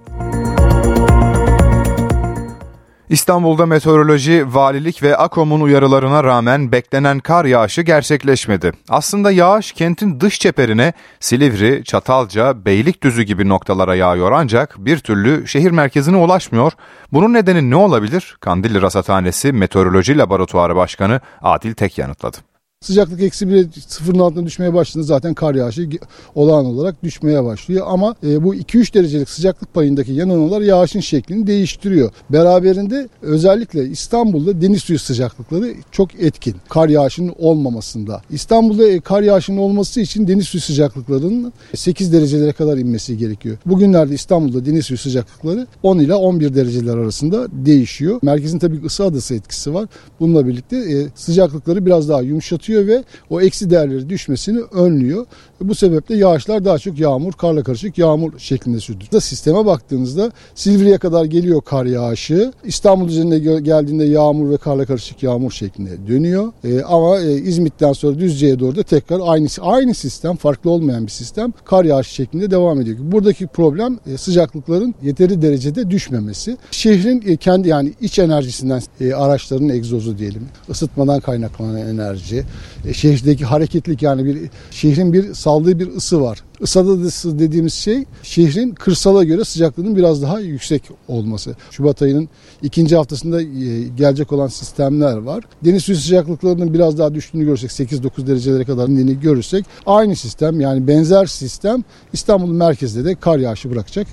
İstanbul'da meteoroloji, valilik ve AKOM'un uyarılarına rağmen beklenen kar yağışı gerçekleşmedi. Aslında yağış kentin dış çeperine Silivri, Çatalca, Beylikdüzü gibi noktalara yağıyor ancak bir türlü şehir merkezine ulaşmıyor. Bunun nedeni ne olabilir? Kandilli Rasathanesi Meteoroloji Laboratuvarı Başkanı Adil Tek yanıtladı. Sıcaklık eksi bir sıfırın altına düşmeye başladığında zaten kar yağışı olağan olarak düşmeye başlıyor. Ama e, bu 2-3 derecelik sıcaklık payındaki yanılmalar yağışın şeklini değiştiriyor. Beraberinde özellikle İstanbul'da deniz suyu sıcaklıkları çok etkin. Kar yağışının olmamasında. İstanbul'da e, kar yağışının olması için deniz suyu sıcaklıklarının 8 derecelere kadar inmesi gerekiyor. Bugünlerde İstanbul'da deniz suyu sıcaklıkları 10 ile 11 dereceler arasında değişiyor. Merkezin tabii ısı adası etkisi var. Bununla birlikte e, sıcaklıkları biraz daha yumuşatıyor azaltıyor ve o eksi değerleri düşmesini önlüyor. Bu sebeple yağışlar daha çok yağmur, karla karışık yağmur şeklinde sürdürüyor. Sisteme baktığınızda Silivri'ye kadar geliyor kar yağışı. İstanbul üzerine geldiğinde yağmur ve karla karışık yağmur şeklinde dönüyor. E, ama e, İzmit'ten sonra Düzce'ye doğru da tekrar aynı aynı sistem, farklı olmayan bir sistem kar yağışı şeklinde devam ediyor. Buradaki problem e, sıcaklıkların yeteri derecede düşmemesi. Şehrin e, kendi yani iç enerjisinden araçların egzozu diyelim, ısıtmadan kaynaklanan enerji, şehirdeki hareketlik yani bir şehrin bir saldığı bir ısı var. Isada ısı dediğimiz şey şehrin kırsala göre sıcaklığının biraz daha yüksek olması. Şubat ayının ikinci haftasında e, gelecek olan sistemler var. Deniz suyu sıcaklıklarının biraz daha düştüğünü görürsek 8-9 derecelere kadar indiğini görürsek aynı sistem yani benzer sistem İstanbul'un merkezinde de kar yağışı bırakacak.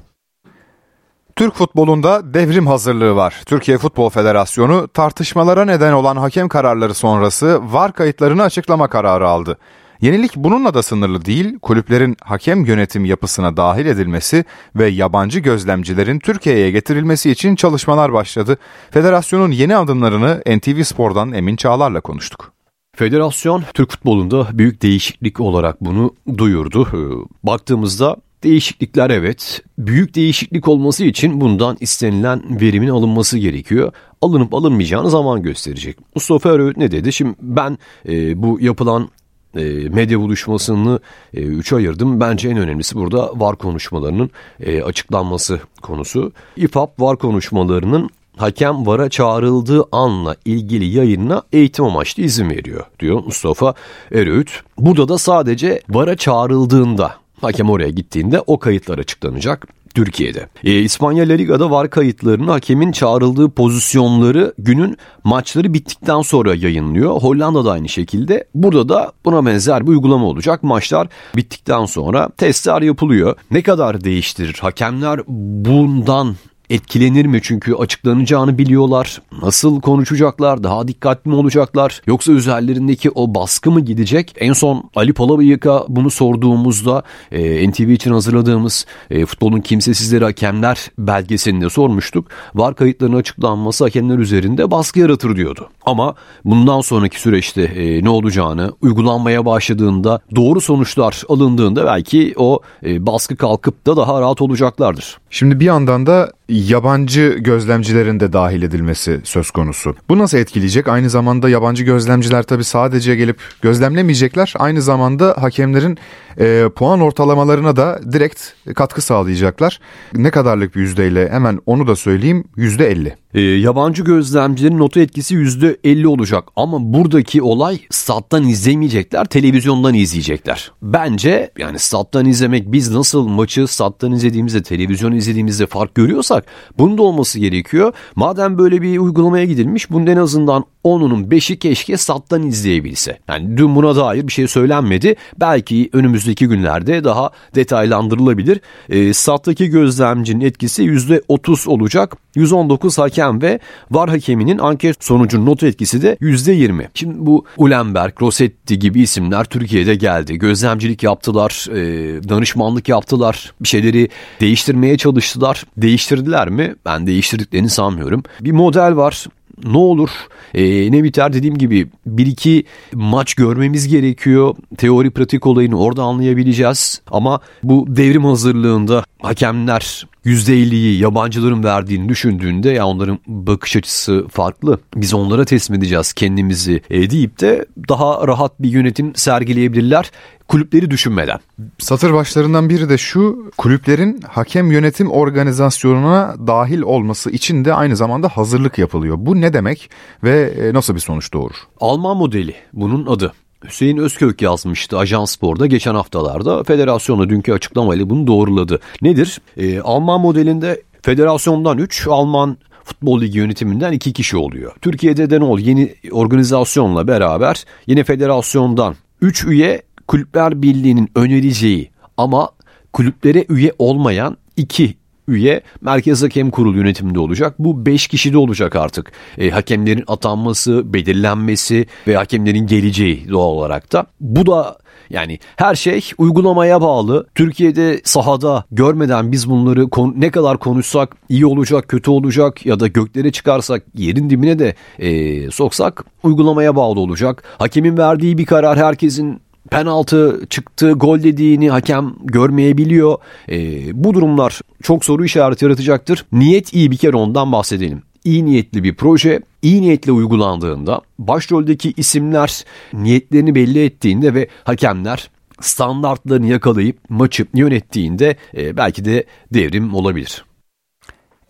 Türk futbolunda devrim hazırlığı var. Türkiye Futbol Federasyonu tartışmalara neden olan hakem kararları sonrası VAR kayıtlarını açıklama kararı aldı. Yenilik bununla da sınırlı değil, kulüplerin hakem yönetim yapısına dahil edilmesi ve yabancı gözlemcilerin Türkiye'ye getirilmesi için çalışmalar başladı. Federasyonun yeni adımlarını NTV Spor'dan Emin Çağlar'la konuştuk. Federasyon Türk futbolunda büyük değişiklik olarak bunu duyurdu. Ee, baktığımızda değişiklikler evet. Büyük değişiklik olması için bundan istenilen verimin alınması gerekiyor. Alınıp alınmayacağını zaman gösterecek. Mustafa Eröğüt ne dedi? Şimdi ben e, bu yapılan e, medya buluşmasını e, üçe ayırdım. Bence en önemlisi burada var konuşmalarının e, açıklanması konusu. İFAP var konuşmalarının hakem vara çağrıldığı anla ilgili yayınına eğitim amaçlı izin veriyor diyor Mustafa Eröğüt. Burada da sadece vara çağrıldığında hakem oraya gittiğinde o kayıtlar açıklanacak. Türkiye'de. E, İspanya La Liga'da var kayıtlarını hakemin çağrıldığı pozisyonları günün maçları bittikten sonra yayınlıyor. Hollanda'da aynı şekilde. Burada da buna benzer bir uygulama olacak. Maçlar bittikten sonra testler yapılıyor. Ne kadar değiştirir? Hakemler bundan etkilenir mi? Çünkü açıklanacağını biliyorlar. Nasıl konuşacaklar? Daha dikkatli mi olacaklar? Yoksa üzerlerindeki o baskı mı gidecek? En son Ali Palabıyık'a bunu sorduğumuzda e, NTV için hazırladığımız e, futbolun kimsesizleri hakemler belgeselinde sormuştuk. Var kayıtlarının açıklanması hakemler üzerinde baskı yaratır diyordu. Ama bundan sonraki süreçte e, ne olacağını uygulanmaya başladığında doğru sonuçlar alındığında belki o e, baskı kalkıp da daha rahat olacaklardır. Şimdi bir yandan da yabancı gözlemcilerin de dahil edilmesi söz konusu. Bu nasıl etkileyecek? Aynı zamanda yabancı gözlemciler tabii sadece gelip gözlemlemeyecekler. Aynı zamanda hakemlerin e, puan ortalamalarına da direkt katkı sağlayacaklar. Ne kadarlık bir yüzdeyle hemen onu da söyleyeyim yüzde elli. E, yabancı gözlemcilerin notu etkisi yüzde elli olacak ama buradaki olay stat'tan izlemeyecekler televizyondan izleyecekler. Bence yani stat'tan izlemek biz nasıl maçı stat'tan izlediğimizde televizyon izlediğimizde fark görüyorsak bunun da olması gerekiyor. Madem böyle bir uygulamaya gidilmiş bunun en azından 10'unun 5'i keşke stat'tan izleyebilse. Yani dün buna dair bir şey söylenmedi. Belki önümüzdeki günlerde daha detaylandırılabilir. E, stat'taki gözlemcinin etkisi %30 olacak. 119 hakem ve var hakeminin anket sonucunun not etkisi de %20. Şimdi bu Ulenberg, Rossetti gibi isimler Türkiye'de geldi. Gözlemcilik yaptılar, e, danışmanlık yaptılar, bir şeyleri değiştirmeye çalıştılar. Değiştirdiler mi? Ben değiştirdiklerini sanmıyorum. Bir model var ne olur e, ne biter dediğim gibi bir iki maç görmemiz gerekiyor. Teori pratik olayını orada anlayabileceğiz. Ama bu devrim hazırlığında hakemler %50'yi yabancıların verdiğini düşündüğünde ya onların bakış açısı farklı. Biz onlara teslim edeceğiz kendimizi e, deyip de daha rahat bir yönetim sergileyebilirler kulüpleri düşünmeden. Satır başlarından biri de şu kulüplerin hakem yönetim organizasyonuna dahil olması için de aynı zamanda hazırlık yapılıyor. Bu ne demek ve e, nasıl bir sonuç doğurur? Alman modeli bunun adı. Hüseyin Özkök yazmıştı Ajans Spor'da geçen haftalarda. Federasyonla dünkü açıklamayla bunu doğruladı. Nedir? Ee, Alman modelinde federasyondan 3, Alman Futbol Ligi yönetiminden 2 kişi oluyor. Türkiye'de de ne oldu? Yeni organizasyonla beraber yeni federasyondan 3 üye Kulüpler Birliği'nin önereceği ama kulüplere üye olmayan iki üye Merkez Hakem Kurulu yönetiminde olacak. Bu 5 kişi de olacak artık. E, hakemlerin atanması, belirlenmesi ve hakemlerin geleceği doğal olarak da. Bu da yani her şey uygulamaya bağlı. Türkiye'de sahada görmeden biz bunları ne kadar konuşsak iyi olacak, kötü olacak ya da göklere çıkarsak yerin dibine de e, soksak uygulamaya bağlı olacak. Hakemin verdiği bir karar herkesin penaltı çıktı, gol dediğini hakem görmeyebiliyor. E, bu durumlar çok soru işareti yaratacaktır. Niyet iyi bir kere ondan bahsedelim iyi niyetli bir proje iyi niyetle uygulandığında başroldeki isimler niyetlerini belli ettiğinde ve hakemler standartlarını yakalayıp maçı yönettiğinde e, belki de devrim olabilir.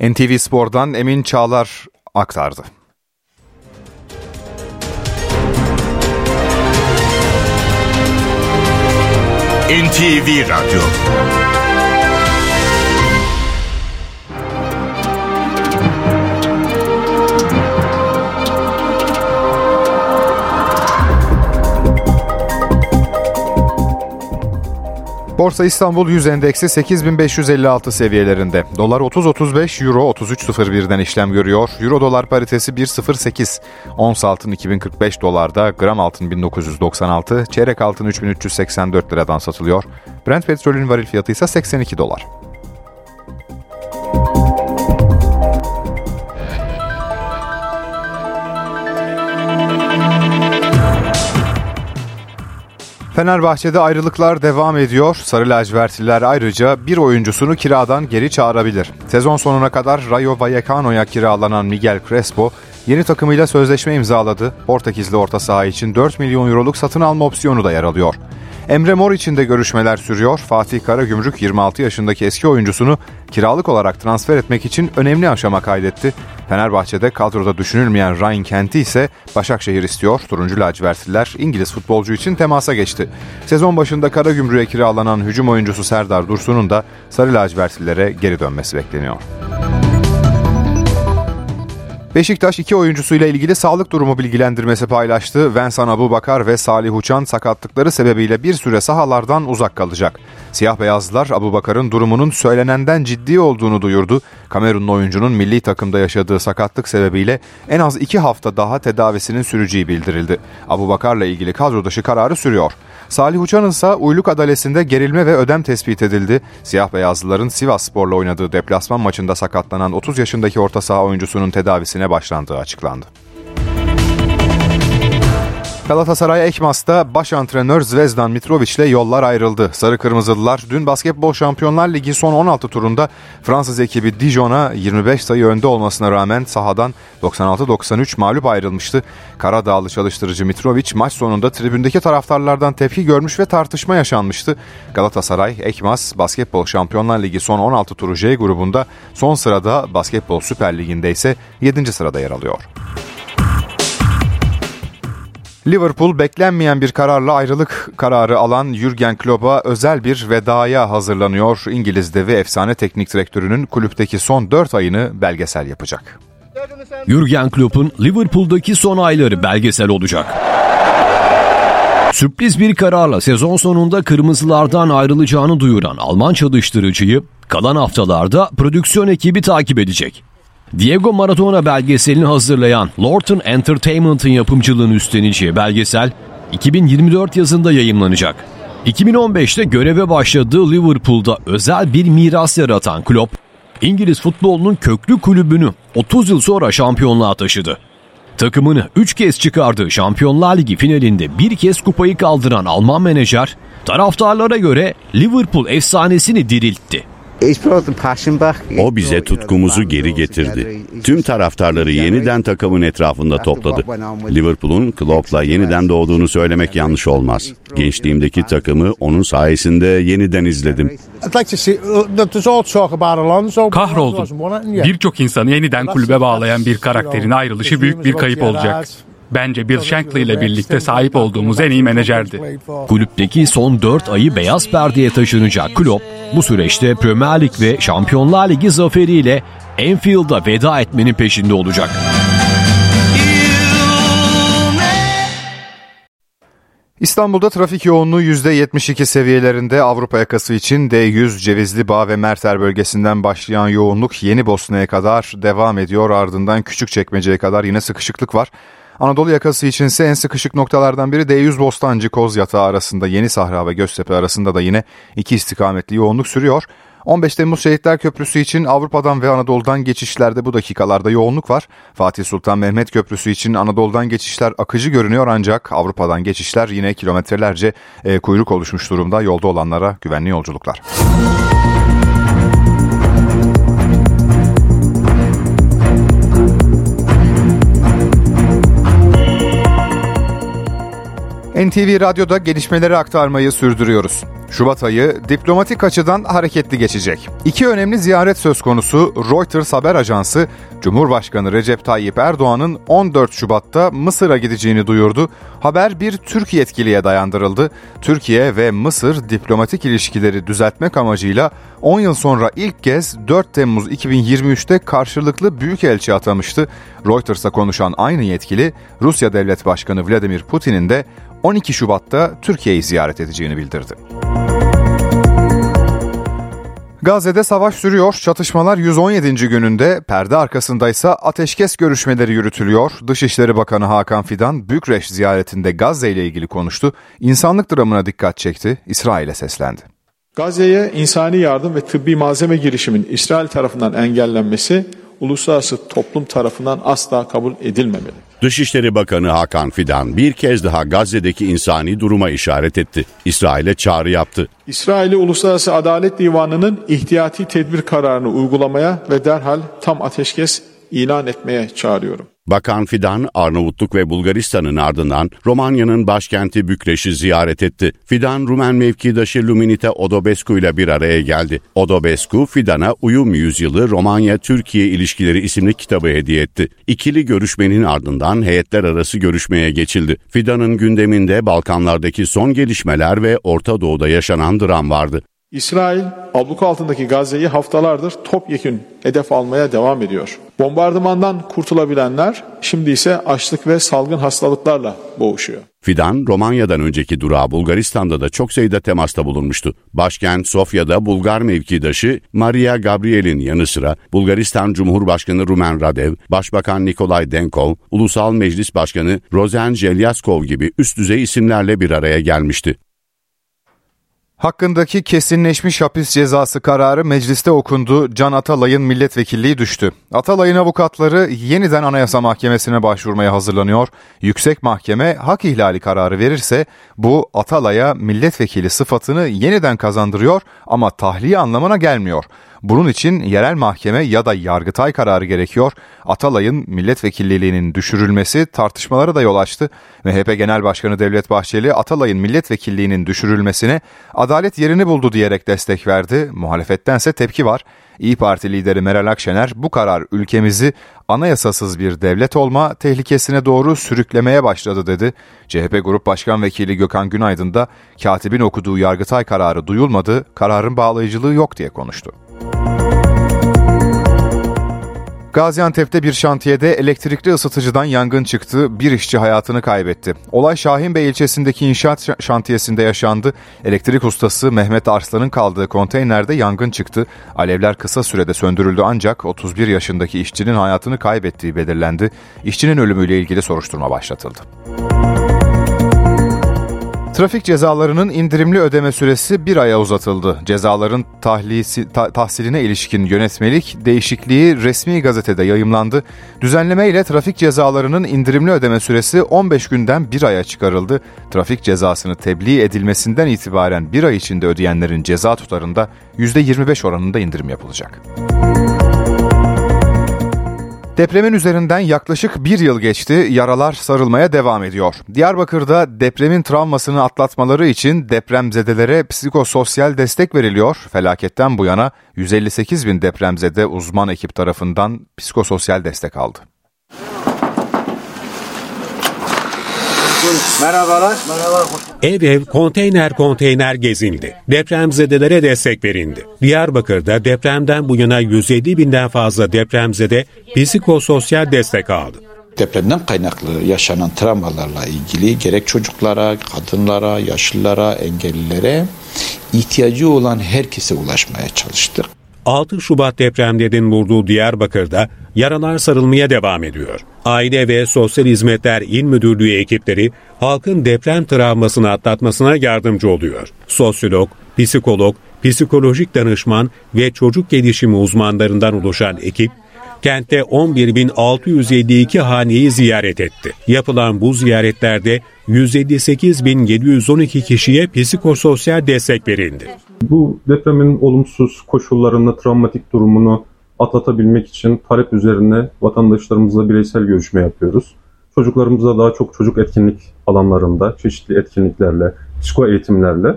NTV Spor'dan Emin Çağlar aktardı. NTV Radyo Borsa İstanbul 100 endeksi 8556 seviyelerinde. Dolar 30.35, Euro 33.01'den işlem görüyor. Euro dolar paritesi 1.08. Ons altın 2045 dolarda, gram altın 1996, çeyrek altın 3384 liradan satılıyor. Brent petrolün varil fiyatı ise 82 dolar. Fenerbahçe'de ayrılıklar devam ediyor. Sarı lacivertliler ayrıca bir oyuncusunu kiradan geri çağırabilir. Sezon sonuna kadar Rayo Vallecano'ya kiralanan Miguel Crespo yeni takımıyla sözleşme imzaladı. Portekizli orta saha için 4 milyon euroluk satın alma opsiyonu da yer alıyor. Emre Mor için de görüşmeler sürüyor. Fatih Karagümrük 26 yaşındaki eski oyuncusunu kiralık olarak transfer etmek için önemli aşama kaydetti. Fenerbahçe'de kadroda düşünülmeyen Ryan Kent'i ise Başakşehir istiyor. Turuncu lacivertliler İngiliz futbolcu için temasa geçti. Sezon başında Karagümrük'e kiralanan hücum oyuncusu Serdar Dursun'un da Sarı lacivertlilere geri dönmesi bekleniyor. Beşiktaş iki oyuncusuyla ilgili sağlık durumu bilgilendirmesi paylaştı. Vensan Abubakar ve Salih Uçan sakatlıkları sebebiyle bir süre sahalardan uzak kalacak. Siyah beyazlılar Abubakar'ın durumunun söylenenden ciddi olduğunu duyurdu. Kamerunlu oyuncunun milli takımda yaşadığı sakatlık sebebiyle en az iki hafta daha tedavisinin süreceği bildirildi. Abubakar'la ilgili kadro dışı kararı sürüyor. Salih Uçan'ın ise Uyluk Adalesi'nde gerilme ve ödem tespit edildi. Siyah beyazlıların Sivas Spor'la oynadığı deplasman maçında sakatlanan 30 yaşındaki orta saha oyuncusunun tedavisine başlandığı açıklandı. Galatasaray Ekmas'ta baş antrenör Zvezdan Mitrovic ile yollar ayrıldı. Sarı Kırmızılılar dün Basketbol Şampiyonlar Ligi son 16 turunda Fransız ekibi Dijon'a 25 sayı önde olmasına rağmen sahadan 96-93 mağlup ayrılmıştı. Karadağlı çalıştırıcı Mitrovic maç sonunda tribündeki taraftarlardan tepki görmüş ve tartışma yaşanmıştı. Galatasaray Ekmas Basketbol Şampiyonlar Ligi son 16 turu J grubunda son sırada Basketbol Süper Ligi'nde ise 7. sırada yer alıyor. Liverpool beklenmeyen bir kararla ayrılık kararı alan Jurgen Klopp'a özel bir vedaya hazırlanıyor. İngiliz devi efsane teknik direktörünün kulüpteki son 4 ayını belgesel yapacak. Jurgen Klopp'un Liverpool'daki son ayları belgesel olacak. Sürpriz bir kararla sezon sonunda kırmızılardan ayrılacağını duyuran Alman çalıştırıcıyı kalan haftalarda prodüksiyon ekibi takip edecek. Diego Maradona belgeselini hazırlayan Lorton Entertainment'ın yapımcılığını üstleneceği belgesel 2024 yazında yayımlanacak. 2015'te göreve başladığı Liverpool'da özel bir miras yaratan Klopp, İngiliz futbolunun köklü kulübünü 30 yıl sonra şampiyonluğa taşıdı. Takımını 3 kez çıkardığı Şampiyonlar Ligi finalinde bir kez kupayı kaldıran Alman menajer, taraftarlara göre Liverpool efsanesini diriltti. O bize tutkumuzu geri getirdi. Tüm taraftarları yeniden takımın etrafında topladı. Liverpool'un Klopp'la yeniden doğduğunu söylemek yanlış olmaz. Gençliğimdeki takımı onun sayesinde yeniden izledim. Kahroldum. Birçok insanı yeniden kulübe bağlayan bir karakterin ayrılışı büyük bir kayıp olacak. Bence Bill Shankly ile birlikte sahip olduğumuz en iyi menajerdi. Kulüpteki son 4 ayı beyaz perdeye taşınacak Klopp, bu süreçte Premier Lig ve Şampiyonlar Ligi zaferiyle Enfield'a veda etmenin peşinde olacak. İstanbul'da trafik yoğunluğu %72 seviyelerinde Avrupa yakası için D100 Cevizli Bağ ve Merter bölgesinden başlayan yoğunluk Yeni Bosna'ya kadar devam ediyor. Ardından Küçükçekmece'ye kadar yine sıkışıklık var. Anadolu yakası içinse en sıkışık noktalardan biri D100 Bostancı Koz Yatağı arasında Yeni Sahra ve Göztepe arasında da yine iki istikametli yoğunluk sürüyor. 15 Temmuz Şehitler Köprüsü için Avrupa'dan ve Anadolu'dan geçişlerde bu dakikalarda yoğunluk var. Fatih Sultan Mehmet Köprüsü için Anadolu'dan geçişler akıcı görünüyor ancak Avrupa'dan geçişler yine kilometrelerce e, kuyruk oluşmuş durumda. Yolda olanlara güvenli yolculuklar. NTV Radyo'da gelişmeleri aktarmayı sürdürüyoruz. Şubat ayı diplomatik açıdan hareketli geçecek. İki önemli ziyaret söz konusu Reuters haber ajansı Cumhurbaşkanı Recep Tayyip Erdoğan'ın 14 Şubat'ta Mısır'a gideceğini duyurdu. Haber bir Türk yetkiliye dayandırıldı. Türkiye ve Mısır diplomatik ilişkileri düzeltmek amacıyla 10 yıl sonra ilk kez 4 Temmuz 2023'te karşılıklı büyükelçi atamıştı. Reuters'a konuşan aynı yetkili Rusya Devlet Başkanı Vladimir Putin'in de 12 Şubat'ta Türkiye'yi ziyaret edeceğini bildirdi. Gazze'de savaş sürüyor. Çatışmalar 117. gününde, perde arkasındaysa ateşkes görüşmeleri yürütülüyor. Dışişleri Bakanı Hakan Fidan, Bükreş ziyaretinde Gazze ile ilgili konuştu. İnsanlık dramına dikkat çekti, İsrail'e seslendi. Gazze'ye insani yardım ve tıbbi malzeme girişimin İsrail tarafından engellenmesi uluslararası toplum tarafından asla kabul edilmemeli. Dışişleri Bakanı Hakan Fidan bir kez daha Gazze'deki insani duruma işaret etti. İsrail'e çağrı yaptı. İsrail'i Uluslararası Adalet Divanı'nın ihtiyati tedbir kararını uygulamaya ve derhal tam ateşkes ilan etmeye çağırıyorum. Bakan Fidan, Arnavutluk ve Bulgaristan'ın ardından Romanya'nın başkenti Bükreş'i ziyaret etti. Fidan, Rumen mevkidaşı Luminite Odobescu ile bir araya geldi. Odobescu, Fidan'a Uyum Yüzyılı Romanya-Türkiye İlişkileri isimli kitabı hediye etti. İkili görüşmenin ardından heyetler arası görüşmeye geçildi. Fidan'ın gündeminde Balkanlardaki son gelişmeler ve Orta Doğu'da yaşanan dram vardı. İsrail abluka altındaki Gazze'yi haftalardır topyekün hedef almaya devam ediyor. Bombardımandan kurtulabilenler şimdi ise açlık ve salgın hastalıklarla boğuşuyor. Fidan, Romanya'dan önceki durağı Bulgaristan'da da çok sayıda temasta bulunmuştu. Başkent Sofya'da Bulgar mevkidaşı Maria Gabriel'in yanı sıra Bulgaristan Cumhurbaşkanı Rumen Radev, Başbakan Nikolay Denkov, Ulusal Meclis Başkanı Rozen Jelyaskov gibi üst düzey isimlerle bir araya gelmişti. Hakkındaki kesinleşmiş hapis cezası kararı mecliste okundu. Can Atalay'ın milletvekilliği düştü. Atalay'ın avukatları yeniden Anayasa Mahkemesi'ne başvurmaya hazırlanıyor. Yüksek Mahkeme hak ihlali kararı verirse bu Atalay'a milletvekili sıfatını yeniden kazandırıyor ama tahliye anlamına gelmiyor. Bunun için yerel mahkeme ya da yargıtay kararı gerekiyor. Atalay'ın milletvekilliğinin düşürülmesi tartışmalara da yol açtı. MHP Genel Başkanı Devlet Bahçeli Atalay'ın milletvekilliğinin düşürülmesine adalet yerini buldu diyerek destek verdi. Muhalefettense tepki var. İyi Parti lideri Meral Akşener bu karar ülkemizi anayasasız bir devlet olma tehlikesine doğru sürüklemeye başladı dedi. CHP Grup Başkan Vekili Gökhan Günaydın da katibin okuduğu Yargıtay kararı duyulmadı, kararın bağlayıcılığı yok diye konuştu. Gaziantep'te bir şantiyede elektrikli ısıtıcıdan yangın çıktı. Bir işçi hayatını kaybetti. Olay Şahinbey ilçesindeki inşaat şantiyesinde yaşandı. Elektrik ustası Mehmet Arslan'ın kaldığı konteynerde yangın çıktı. Alevler kısa sürede söndürüldü ancak 31 yaşındaki işçinin hayatını kaybettiği belirlendi. İşçinin ölümüyle ilgili soruşturma başlatıldı. Trafik cezalarının indirimli ödeme süresi bir aya uzatıldı. Cezaların tahlisi, ta, tahsiline ilişkin yönetmelik değişikliği resmi gazetede yayımlandı. Düzenleme ile trafik cezalarının indirimli ödeme süresi 15 günden bir aya çıkarıldı. Trafik cezasını tebliğ edilmesinden itibaren bir ay içinde ödeyenlerin ceza tutarında %25 oranında indirim yapılacak. Depremin üzerinden yaklaşık bir yıl geçti, yaralar sarılmaya devam ediyor. Diyarbakır'da depremin travmasını atlatmaları için depremzedelere psikososyal destek veriliyor. Felaketten bu yana 158 bin depremzede uzman ekip tarafından psikososyal destek aldı. Merhabalar. Merhaba. Ev ev konteyner konteyner gezildi. Depremzedelere destek verildi. Diyarbakır'da depremden bu yana 150 binden fazla depremzede psikososyal destek aldı. Depremden kaynaklı yaşanan travmalarla ilgili gerek çocuklara, kadınlara, yaşlılara, engellilere ihtiyacı olan herkese ulaşmaya çalıştık. 6 Şubat depremlerin vurduğu Diyarbakır'da yaralar sarılmaya devam ediyor. Aile ve Sosyal Hizmetler İl Müdürlüğü ekipleri halkın deprem travmasını atlatmasına yardımcı oluyor. Sosyolog, psikolog, psikolojik danışman ve çocuk gelişimi uzmanlarından oluşan ekip kentte 11.652 haneyi ziyaret etti. Yapılan bu ziyaretlerde 158.712 kişiye psikososyal destek verildi. Bu depremin olumsuz koşullarını, travmatik durumunu atlatabilmek için talep üzerine vatandaşlarımızla bireysel görüşme yapıyoruz. Çocuklarımıza daha çok çocuk etkinlik alanlarında çeşitli etkinliklerle, psiko eğitimlerle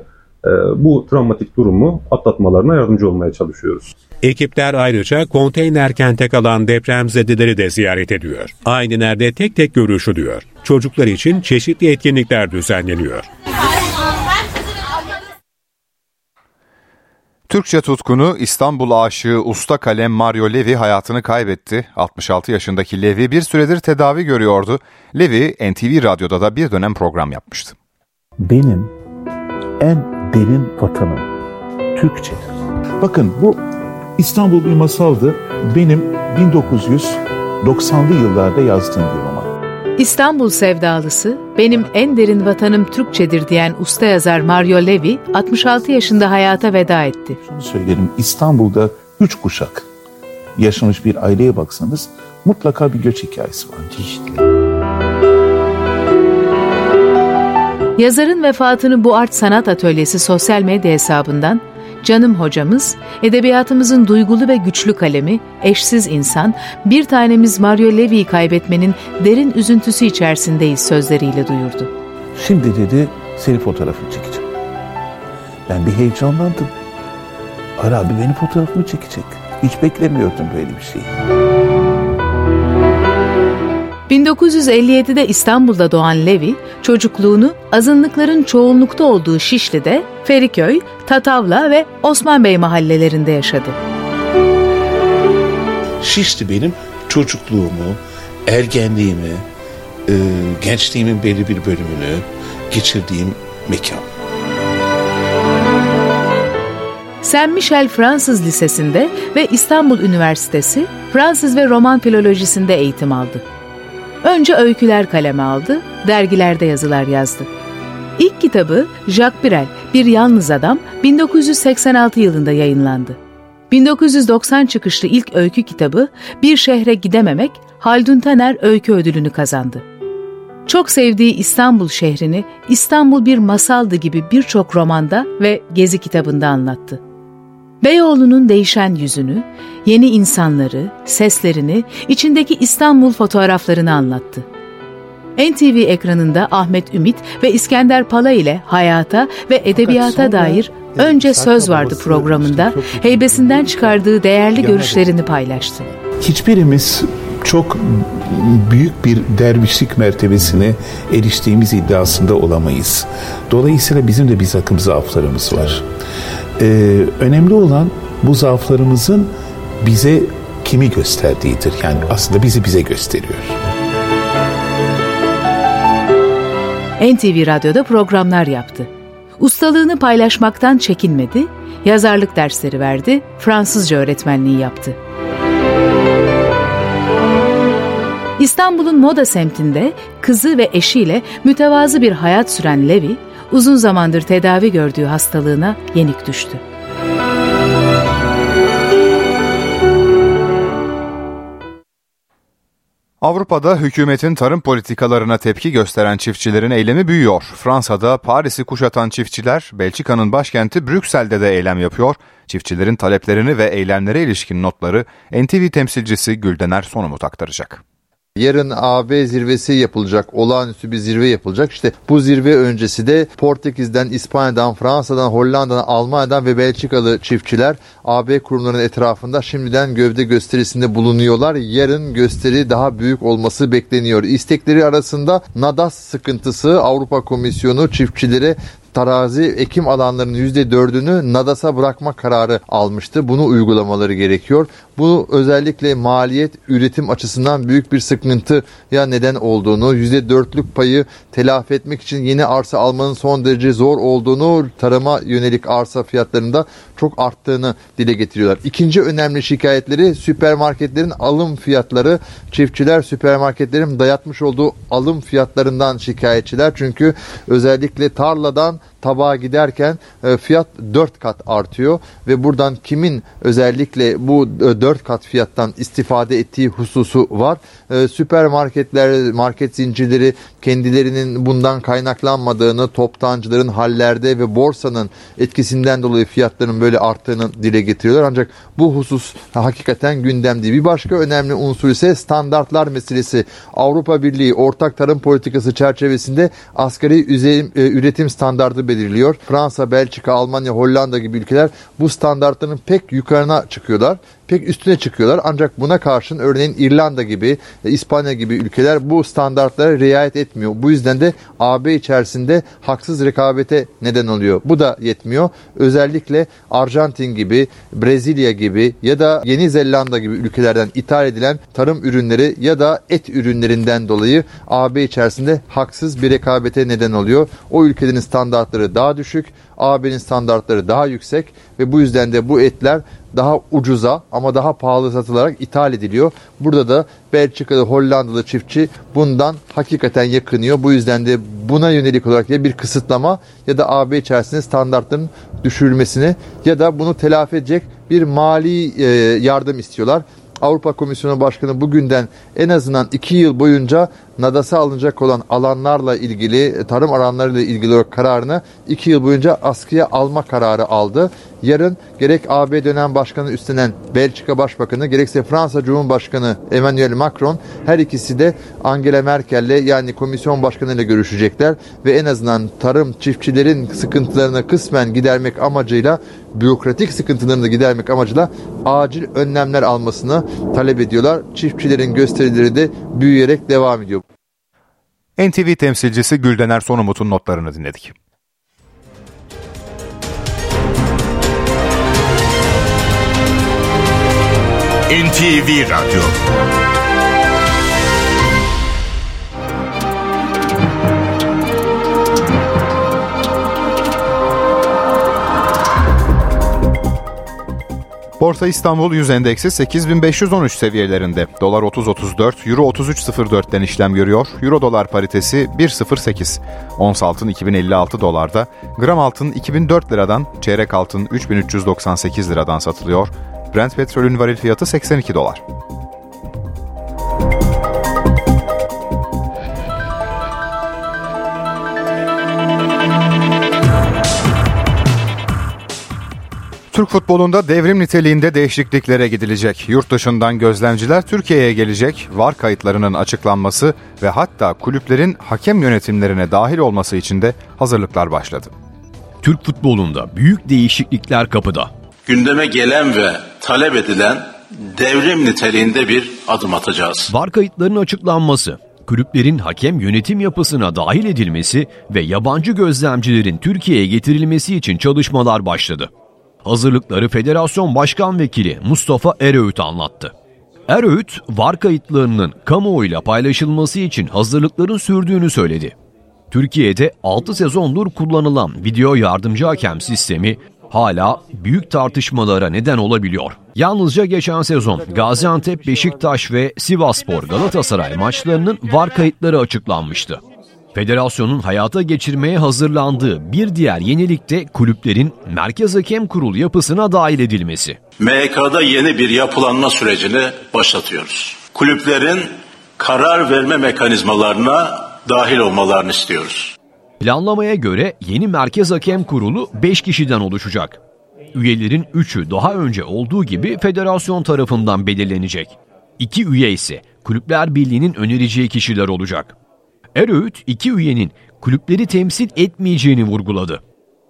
e, bu travmatik durumu atlatmalarına yardımcı olmaya çalışıyoruz. Ekipler ayrıca konteyner kente kalan depremzedeleri de ziyaret ediyor. Aynilerde tek tek görüşülüyor. Çocuklar için çeşitli etkinlikler düzenleniyor. Türkçe tutkunu İstanbul aşığı usta kalem Mario Levi hayatını kaybetti. 66 yaşındaki Levi bir süredir tedavi görüyordu. Levi NTV Radyo'da da bir dönem program yapmıştı. Benim en derin vatanım Türkçedir. Bakın bu İstanbul bir masaldı. Benim 1990'lı yıllarda yazdığım bir roman. İstanbul sevdalısı, benim en derin vatanım Türkçedir diyen usta yazar Mario Levi 66 yaşında hayata veda etti. Şunu söylerim, İstanbul'da üç kuşak yaşamış bir aileye baksanız mutlaka bir göç hikayesi var. İşte. Yazarın vefatını bu art sanat atölyesi sosyal medya hesabından Canım hocamız, edebiyatımızın duygulu ve güçlü kalemi, eşsiz insan, bir tanemiz Mario Levy'yi kaybetmenin derin üzüntüsü içerisindeyiz sözleriyle duyurdu. Şimdi dedi seni fotoğrafını çekeceğim. Ben bir heyecanlandım. Ara abi beni fotoğrafımı çekecek. Hiç beklemiyordum böyle bir şeyi. 1957'de İstanbul'da doğan Levi, çocukluğunu azınlıkların çoğunlukta olduğu Şişli'de, Feriköy, Tatavla ve Osman Bey mahallelerinde yaşadı. Şişli benim çocukluğumu, ergenliğimi, e, gençliğimin belli bir bölümünü geçirdiğim mekan. Saint Michel Fransız Lisesi'nde ve İstanbul Üniversitesi Fransız ve Roman filolojisinde eğitim aldı. Önce öyküler kaleme aldı, dergilerde yazılar yazdı. İlk kitabı Jacques Brel, Bir Yalnız Adam 1986 yılında yayınlandı. 1990 çıkışlı ilk öykü kitabı Bir Şehre Gidememek Haldun Taner Öykü Ödülünü kazandı. Çok sevdiği İstanbul şehrini İstanbul bir masaldı gibi birçok romanda ve gezi kitabında anlattı. Beyoğlu'nun değişen yüzünü, yeni insanları, seslerini, içindeki İstanbul fotoğraflarını anlattı. NTV ekranında Ahmet Ümit ve İskender Pala ile hayata ve edebiyata dair Önce Söz Vardı programında heybesinden çıkardığı değerli görüşlerini paylaştı. Hiçbirimiz çok büyük bir dervişlik mertebesine eriştiğimiz iddiasında olamayız. Dolayısıyla bizim de bir takım zaaflarımız var. Ee, önemli olan bu zaaflarımızın bize kimi gösterdiğidir. Yani aslında bizi bize gösteriyor. NTV Radyo'da programlar yaptı. Ustalığını paylaşmaktan çekinmedi, yazarlık dersleri verdi, Fransızca öğretmenliği yaptı. İstanbul'un Moda semtinde kızı ve eşiyle mütevazı bir hayat süren Levi, uzun zamandır tedavi gördüğü hastalığına yenik düştü. Avrupa'da hükümetin tarım politikalarına tepki gösteren çiftçilerin eylemi büyüyor. Fransa'da Paris'i kuşatan çiftçiler Belçika'nın başkenti Brüksel'de de eylem yapıyor. Çiftçilerin taleplerini ve eylemlere ilişkin notları NTV temsilcisi Güldener Sonumut aktaracak. Yarın AB zirvesi yapılacak. Olağanüstü bir zirve yapılacak. İşte bu zirve öncesi de Portekiz'den, İspanya'dan, Fransa'dan, Hollanda'dan, Almanya'dan ve Belçikalı çiftçiler AB kurumlarının etrafında şimdiden gövde gösterisinde bulunuyorlar. Yarın gösteri daha büyük olması bekleniyor. İstekleri arasında NADAS sıkıntısı Avrupa Komisyonu çiftçilere tarazi ekim alanlarının %4'ünü nadasa bırakma kararı almıştı. Bunu uygulamaları gerekiyor. Bu özellikle maliyet üretim açısından büyük bir sıkıntıya neden olduğunu, %4'lük payı telafi etmek için yeni arsa almanın son derece zor olduğunu, tarıma yönelik arsa fiyatlarında çok arttığını dile getiriyorlar. İkinci önemli şikayetleri süpermarketlerin alım fiyatları. Çiftçiler süpermarketlerin dayatmış olduğu alım fiyatlarından şikayetçiler. Çünkü özellikle tarladan tabağa giderken e, fiyat 4 kat artıyor ve buradan kimin özellikle bu 4 kat fiyattan istifade ettiği hususu var. E, süpermarketler, market zincirleri kendilerinin bundan kaynaklanmadığını, toptancıların hallerde ve borsanın etkisinden dolayı fiyatların böyle arttığını dile getiriyorlar. Ancak bu husus hakikaten gündemde. Bir başka önemli unsur ise standartlar meselesi. Avrupa Birliği ortak tarım politikası çerçevesinde asgari üretim standartı belirliyor. Fransa, Belçika, Almanya, Hollanda gibi ülkeler bu standartların pek yukarına çıkıyorlar pek üstüne çıkıyorlar. Ancak buna karşın örneğin İrlanda gibi, e, İspanya gibi ülkeler bu standartlara riayet etmiyor. Bu yüzden de AB içerisinde haksız rekabete neden oluyor. Bu da yetmiyor. Özellikle Arjantin gibi, Brezilya gibi ya da Yeni Zelanda gibi ülkelerden ithal edilen tarım ürünleri ya da et ürünlerinden dolayı AB içerisinde haksız bir rekabete neden oluyor. O ülkelerin standartları daha düşük, AB'nin standartları daha yüksek ve bu yüzden de bu etler daha ucuza ama daha pahalı satılarak ithal ediliyor. Burada da Belçikalı, Hollandalı çiftçi bundan hakikaten yakınıyor. Bu yüzden de buna yönelik olarak ya bir kısıtlama ya da AB içerisinde standartların düşürülmesini ya da bunu telafi edecek bir mali e, yardım istiyorlar. Avrupa Komisyonu Başkanı bugünden en azından iki yıl boyunca nadasa alınacak olan alanlarla ilgili, tarım alanlarıyla ilgili olarak kararını iki yıl boyunca askıya alma kararı aldı. Yarın gerek AB dönem başkanı üstlenen Belçika Başbakanı gerekse Fransa Cumhurbaşkanı Emmanuel Macron her ikisi de Angela Merkel'le yani komisyon başkanı ile görüşecekler ve en azından tarım çiftçilerin sıkıntılarını kısmen gidermek amacıyla bürokratik sıkıntılarını gidermek amacıyla acil önlemler almasını talep ediyorlar. Çiftçilerin gösterileri de büyüyerek devam ediyor. NTV temsilcisi Güldener Sonumut'un notlarını dinledik. NTV Radyo Borsa İstanbul Yüz Endeksi 8513 seviyelerinde. Dolar 30.34, Euro 33.04'ten işlem görüyor. Euro dolar paritesi 1.08. Ons altın 2056 dolarda, gram altın 2004 liradan, çeyrek altın 3398 liradan satılıyor. Brent petrolün varil fiyatı 82 dolar. Türk futbolunda devrim niteliğinde değişikliklere gidilecek. Yurt dışından gözlemciler Türkiye'ye gelecek. VAR kayıtlarının açıklanması ve hatta kulüplerin hakem yönetimlerine dahil olması için de hazırlıklar başladı. Türk futbolunda büyük değişiklikler kapıda. Gündeme gelen ve talep edilen devrim niteliğinde bir adım atacağız. VAR kayıtlarının açıklanması, kulüplerin hakem yönetim yapısına dahil edilmesi ve yabancı gözlemcilerin Türkiye'ye getirilmesi için çalışmalar başladı. Hazırlıkları Federasyon Başkan Vekili Mustafa Eröğüt anlattı. Eröğüt, VAR kayıtlarının kamuoyuyla paylaşılması için hazırlıkların sürdüğünü söyledi. Türkiye'de 6 sezondur kullanılan video yardımcı hakem sistemi hala büyük tartışmalara neden olabiliyor. Yalnızca geçen sezon Gaziantep, Beşiktaş ve Sivasspor Galatasaray maçlarının VAR kayıtları açıklanmıştı. Federasyonun hayata geçirmeye hazırlandığı bir diğer yenilik de kulüplerin Merkez Hakem Kurulu yapısına dahil edilmesi. MHK'da yeni bir yapılanma sürecini başlatıyoruz. Kulüplerin karar verme mekanizmalarına dahil olmalarını istiyoruz. Planlamaya göre yeni Merkez Hakem Kurulu 5 kişiden oluşacak. Üyelerin 3'ü daha önce olduğu gibi federasyon tarafından belirlenecek. İki üye ise Kulüpler Birliği'nin önereceği kişiler olacak. Eröğüt iki üyenin kulüpleri temsil etmeyeceğini vurguladı.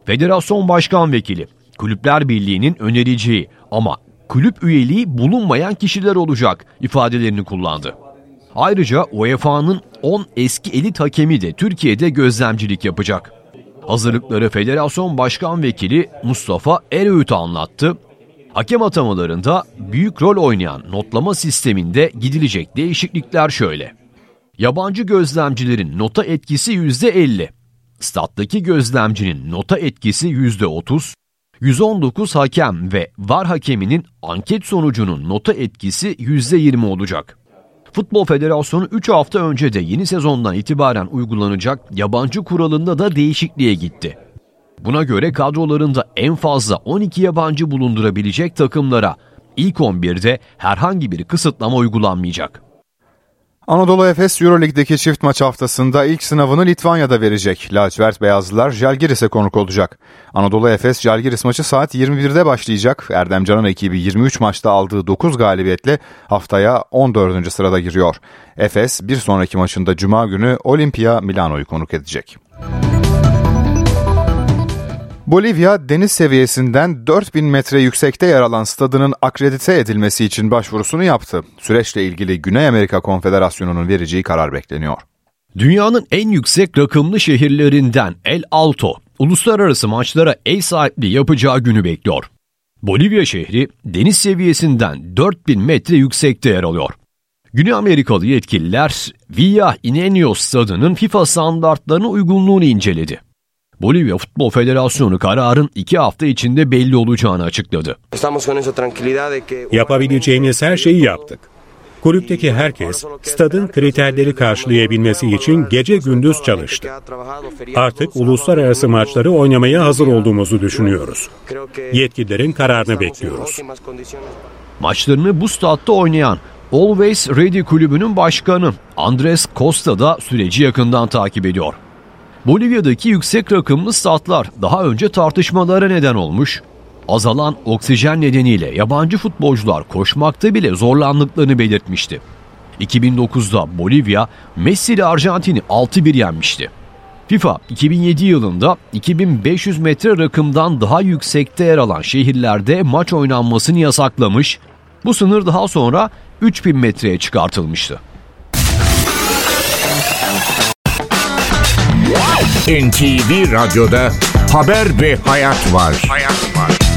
Federasyon Başkan Vekili, Kulüpler Birliği'nin önereceği ama kulüp üyeliği bulunmayan kişiler olacak ifadelerini kullandı. Ayrıca UEFA'nın 10 eski elit hakemi de Türkiye'de gözlemcilik yapacak. Hazırlıkları Federasyon Başkan Vekili Mustafa Eröğüt'ü anlattı. Hakem atamalarında büyük rol oynayan notlama sisteminde gidilecek değişiklikler şöyle. Yabancı gözlemcilerin nota etkisi %50. Stat'taki gözlemcinin nota etkisi %30. 119 hakem ve VAR hakeminin anket sonucunun nota etkisi %20 olacak. Futbol Federasyonu 3 hafta önce de yeni sezondan itibaren uygulanacak yabancı kuralında da değişikliğe gitti. Buna göre kadrolarında en fazla 12 yabancı bulundurabilecek takımlara ilk 11'de herhangi bir kısıtlama uygulanmayacak. Anadolu Efes Euroleague'deki çift maç haftasında ilk sınavını Litvanya'da verecek. Lacivert Beyazlılar Jalgiris'e konuk olacak. Anadolu Efes Jalgiris maçı saat 21'de başlayacak. Erdem Canan ekibi 23 maçta aldığı 9 galibiyetle haftaya 14. sırada giriyor. Efes bir sonraki maçında Cuma günü Olimpia Milano'yu konuk edecek. Bolivya deniz seviyesinden 4000 metre yüksekte yer alan stadının akredite edilmesi için başvurusunu yaptı. Süreçle ilgili Güney Amerika Konfederasyonu'nun vereceği karar bekleniyor. Dünyanın en yüksek rakımlı şehirlerinden El Alto, uluslararası maçlara ev sahipliği yapacağı günü bekliyor. Bolivya şehri deniz seviyesinden 4000 metre yüksekte yer alıyor. Güney Amerikalı yetkililer Villa Ingenio stadının FIFA standartlarına uygunluğunu inceledi. Bolivya Futbol Federasyonu kararın iki hafta içinde belli olacağını açıkladı. Yapabileceğimiz her şeyi yaptık. Kulüpteki herkes stadın kriterleri karşılayabilmesi için gece gündüz çalıştı. Artık uluslararası maçları oynamaya hazır olduğumuzu düşünüyoruz. Yetkililerin kararını bekliyoruz. Maçlarını bu statta oynayan Always Ready kulübünün başkanı Andres Costa da süreci yakından takip ediyor. Bolivya'daki yüksek rakımlı statlar daha önce tartışmalara neden olmuş, azalan oksijen nedeniyle yabancı futbolcular koşmakta bile zorlandıklarını belirtmişti. 2009'da Bolivya, Messi ile Arjantin'i 6-1 yenmişti. FIFA 2007 yılında 2500 metre rakımdan daha yüksekte yer alan şehirlerde maç oynanmasını yasaklamış, bu sınır daha sonra 3000 metreye çıkartılmıştı. NTV Radyo'da Haber ve Hayat var. Hayat var.